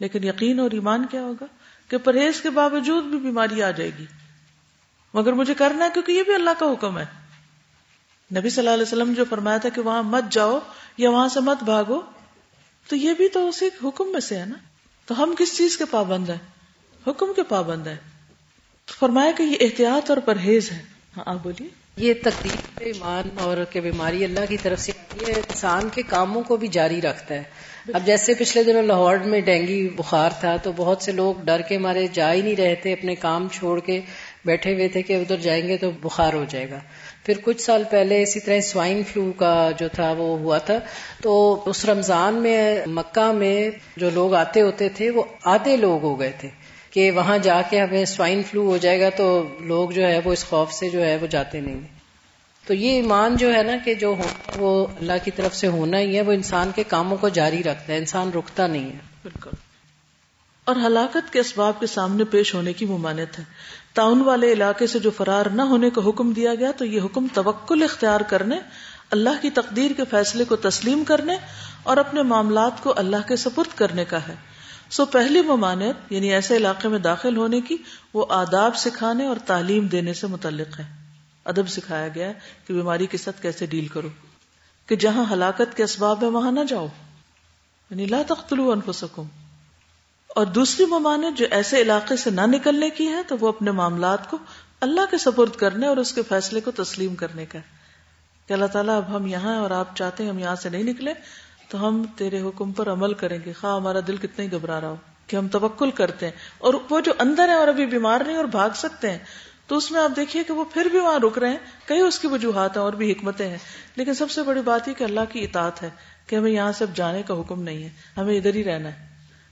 لیکن یقین اور ایمان کیا ہوگا؟ کہ پرہیز کے باوجود بھی بیماری آ جائے گی۔ مگر مجھے کرنا ہے کیونکہ یہ بھی اللہ کا حکم ہے۔ نبی صلی اللہ علیہ وسلم جو فرمایا تھا کہ وہاں مت جاؤ یا وہاں سے مت بھاگو، تو یہ بھی تو اسی حکم میں سے ہے نا؟ تو ہم کس چیز کے پابند ہیں؟ حکم کے پابند ہیں۔ فرمایا کہ یہ احتیاط اور پرہیز ہے۔ ہاں آپ بولیے۔ یہ تقدیر ایمان اور کہ بیماری اللہ کی طرف سے یہ انسان کے کاموں کو بھی جاری رکھتا ہے۔ اب جیسے پچھلے دنوں لاہور میں ڈینگی بخار تھا تو بہت سے لوگ ڈر کے مارے، جا ہی نہیں رہے تھے اپنے کام چھوڑ کے۔ بیٹھے ہوئے تھے کہ ادھر جائیں گے تو بخار ہو جائے گا۔ پھر کچھ سال پہلے اسی طرح سوائن فلو کا جو تھا وہ ہوا تھا۔ تو اس رمضان میں، مکہ میں جو لوگ آتے ہوتے تھے، وہ آدھے لوگ ہو گئے تھے کہ وہاں جا کے ہمیں سوائن فلو ہو جائے گا تو لوگ جو ہے وہ اس خوف سے جو ہے وہ جاتے نہیں۔ تو یہ ایمان جو ہے نا کہ جو وہ اللہ کی طرف سے ہونا ہی ہے، وہ انسان کے کاموں کو جاری رکھتا ہے، انسان رکتا نہیں ہے۔ بالکل۔ اور ہلاکت کے اسباب کے سامنے پیش ہونے کی ممانت ہے۔ تعاون والے علاقے سے جو فرار نہ ہونے کا حکم دیا گیا تو یہ حکم توکل اختیار کرنے، اللہ کی تقدیر کے فیصلے کو تسلیم کرنے اور اپنے معاملات کو اللہ کے سپرد کرنے کا ہے۔ سو پہلی ممانعت یعنی ایسے علاقے میں داخل ہونے کی، وہ آداب سکھانے اور تعلیم دینے سے متعلق ہے۔ ادب سکھایا گیا ہے کہ بیماری کے ساتھ کیسے ڈیل کرو، کہ جہاں ہلاکت کے اسباب ہے وہاں نہ جاؤ۔ یعنی لا تختلو انفسکم۔ اور دوسری ممانعت جو ایسے علاقے سے نہ نکلنے کی ہے تو وہ اپنے معاملات کو اللہ کے سپرد کرنے اور اس کے فیصلے کو تسلیم کرنے کا کہ اللہ تعالیٰ، اب ہم یہاں اور آپ چاہتے ہیں ہم یہاں سے نہیں نکلے تو ہم تیرے حکم پر عمل کریں گے۔ خواہ ہمارا دل کتنا ہی گھبرا رہا ہو کہ ہم توکل کرتے ہیں۔ اور وہ جو اندر ہے اور ابھی بیمار نہیں اور بھاگ سکتے ہیں، تو اس میں آپ دیکھیے کہ وہ پھر بھی وہاں رک رہے ہیں۔ کئی اس کی وجوہات ہیں اور بھی حکمتیں ہیں۔ لیکن سب سے بڑی بات یہ کہ اللہ کی اطاعت ہے کہ ہمیں یہاں سے اب جانے کا حکم نہیں ہے، ہمیں ادھر ہی رہنا ہے۔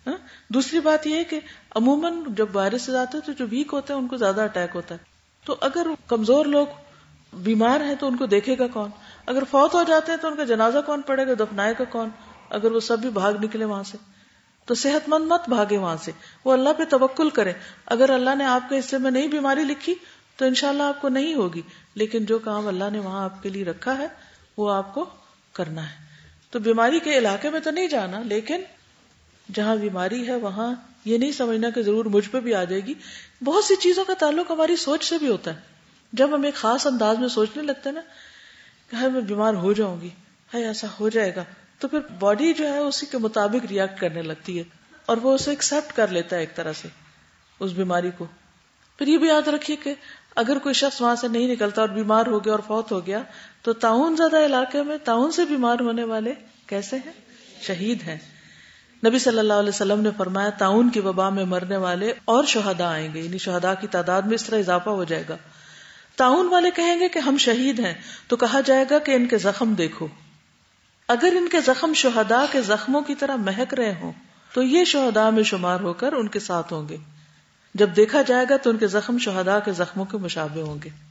ہاں؟ دوسری بات یہ ہے کہ عموماً جب وائرس سے جاتے ہیں تو جو ویک ہوتے ہیں ان کو زیادہ اٹیک ہوتا ہے۔ تو اگر کمزور لوگ بیمار ہیں تو ان کو دیکھے گا کون؟ اگر فوت ہو جاتے ہیں تو ان کا جنازہ کون پڑے گا؟ دفنائے گا کون؟ اگر وہ سب بھی بھاگ نکلے وہاں سے۔ تو صحت مند مت بھاگے وہاں سے۔ وہ اللہ پہ توکل کرے اگر اللہ نے آپ کے حصے میں نہیں بیماری لکھی تو انشاءاللہ اللہ آپ کو نہیں ہوگی۔ لیکن جو کام اللہ نے وہاں آپ کے لیے رکھا ہے وہ آپ کو کرنا ہے۔ تو بیماری کے علاقے میں تو نہیں جانا، لیکن جہاں بیماری ہے وہاں یہ نہیں سمجھنا کہ ضرور مجھ پہ بھی آ جائے گی۔ بہت سی چیزوں کا تعلق ہماری سوچ سے بھی ہوتا ہے۔ جب ہم ایک خاص انداز میں سوچنے لگتے ہیں نا کہ ہاں، میں بیمار ہو جاؤں گی ہے ایسا ہو جائے گا، تو پھر باڈی جو ہے اسی کے مطابق ریئیکٹ کرنے لگتی ہے اور وہ اسے ایکسپٹ کر لیتا ہے ایک طرح سے اس بیماری کو۔ پھر یہ بھی یاد رکھیے کہ اگر کوئی شخص وہاں سے نہیں نکلتا اور بیمار ہو گیا اور فوت ہو گیا، تو تعاون زیادہ علاقے میں تعاون سے بیمار ہونے والے کیسے ہیں؟ شہید ہیں۔ نبی صلی اللہ علیہ وسلم نے فرمایا، تعاون کی وبا میں مرنے والے اور شہدا آئیں گے یعنی شہدا کی تعداد میں اس طرح اضافہ ہو جائے گا۔ تعاون والے کہیں گے کہ ہم شہید ہیں، تو کہا جائے گا کہ ان کے زخم دیکھو۔ اگر ان کے زخم شہدا کے زخموں کی طرح مہک رہے ہوں، تو یہ شہدا میں شمار ہو کر ان کے ساتھ ہوں گے۔ جب دیکھا جائے گا تو ان کے زخم شہدا کے زخموں کے مشابے ہوں گے۔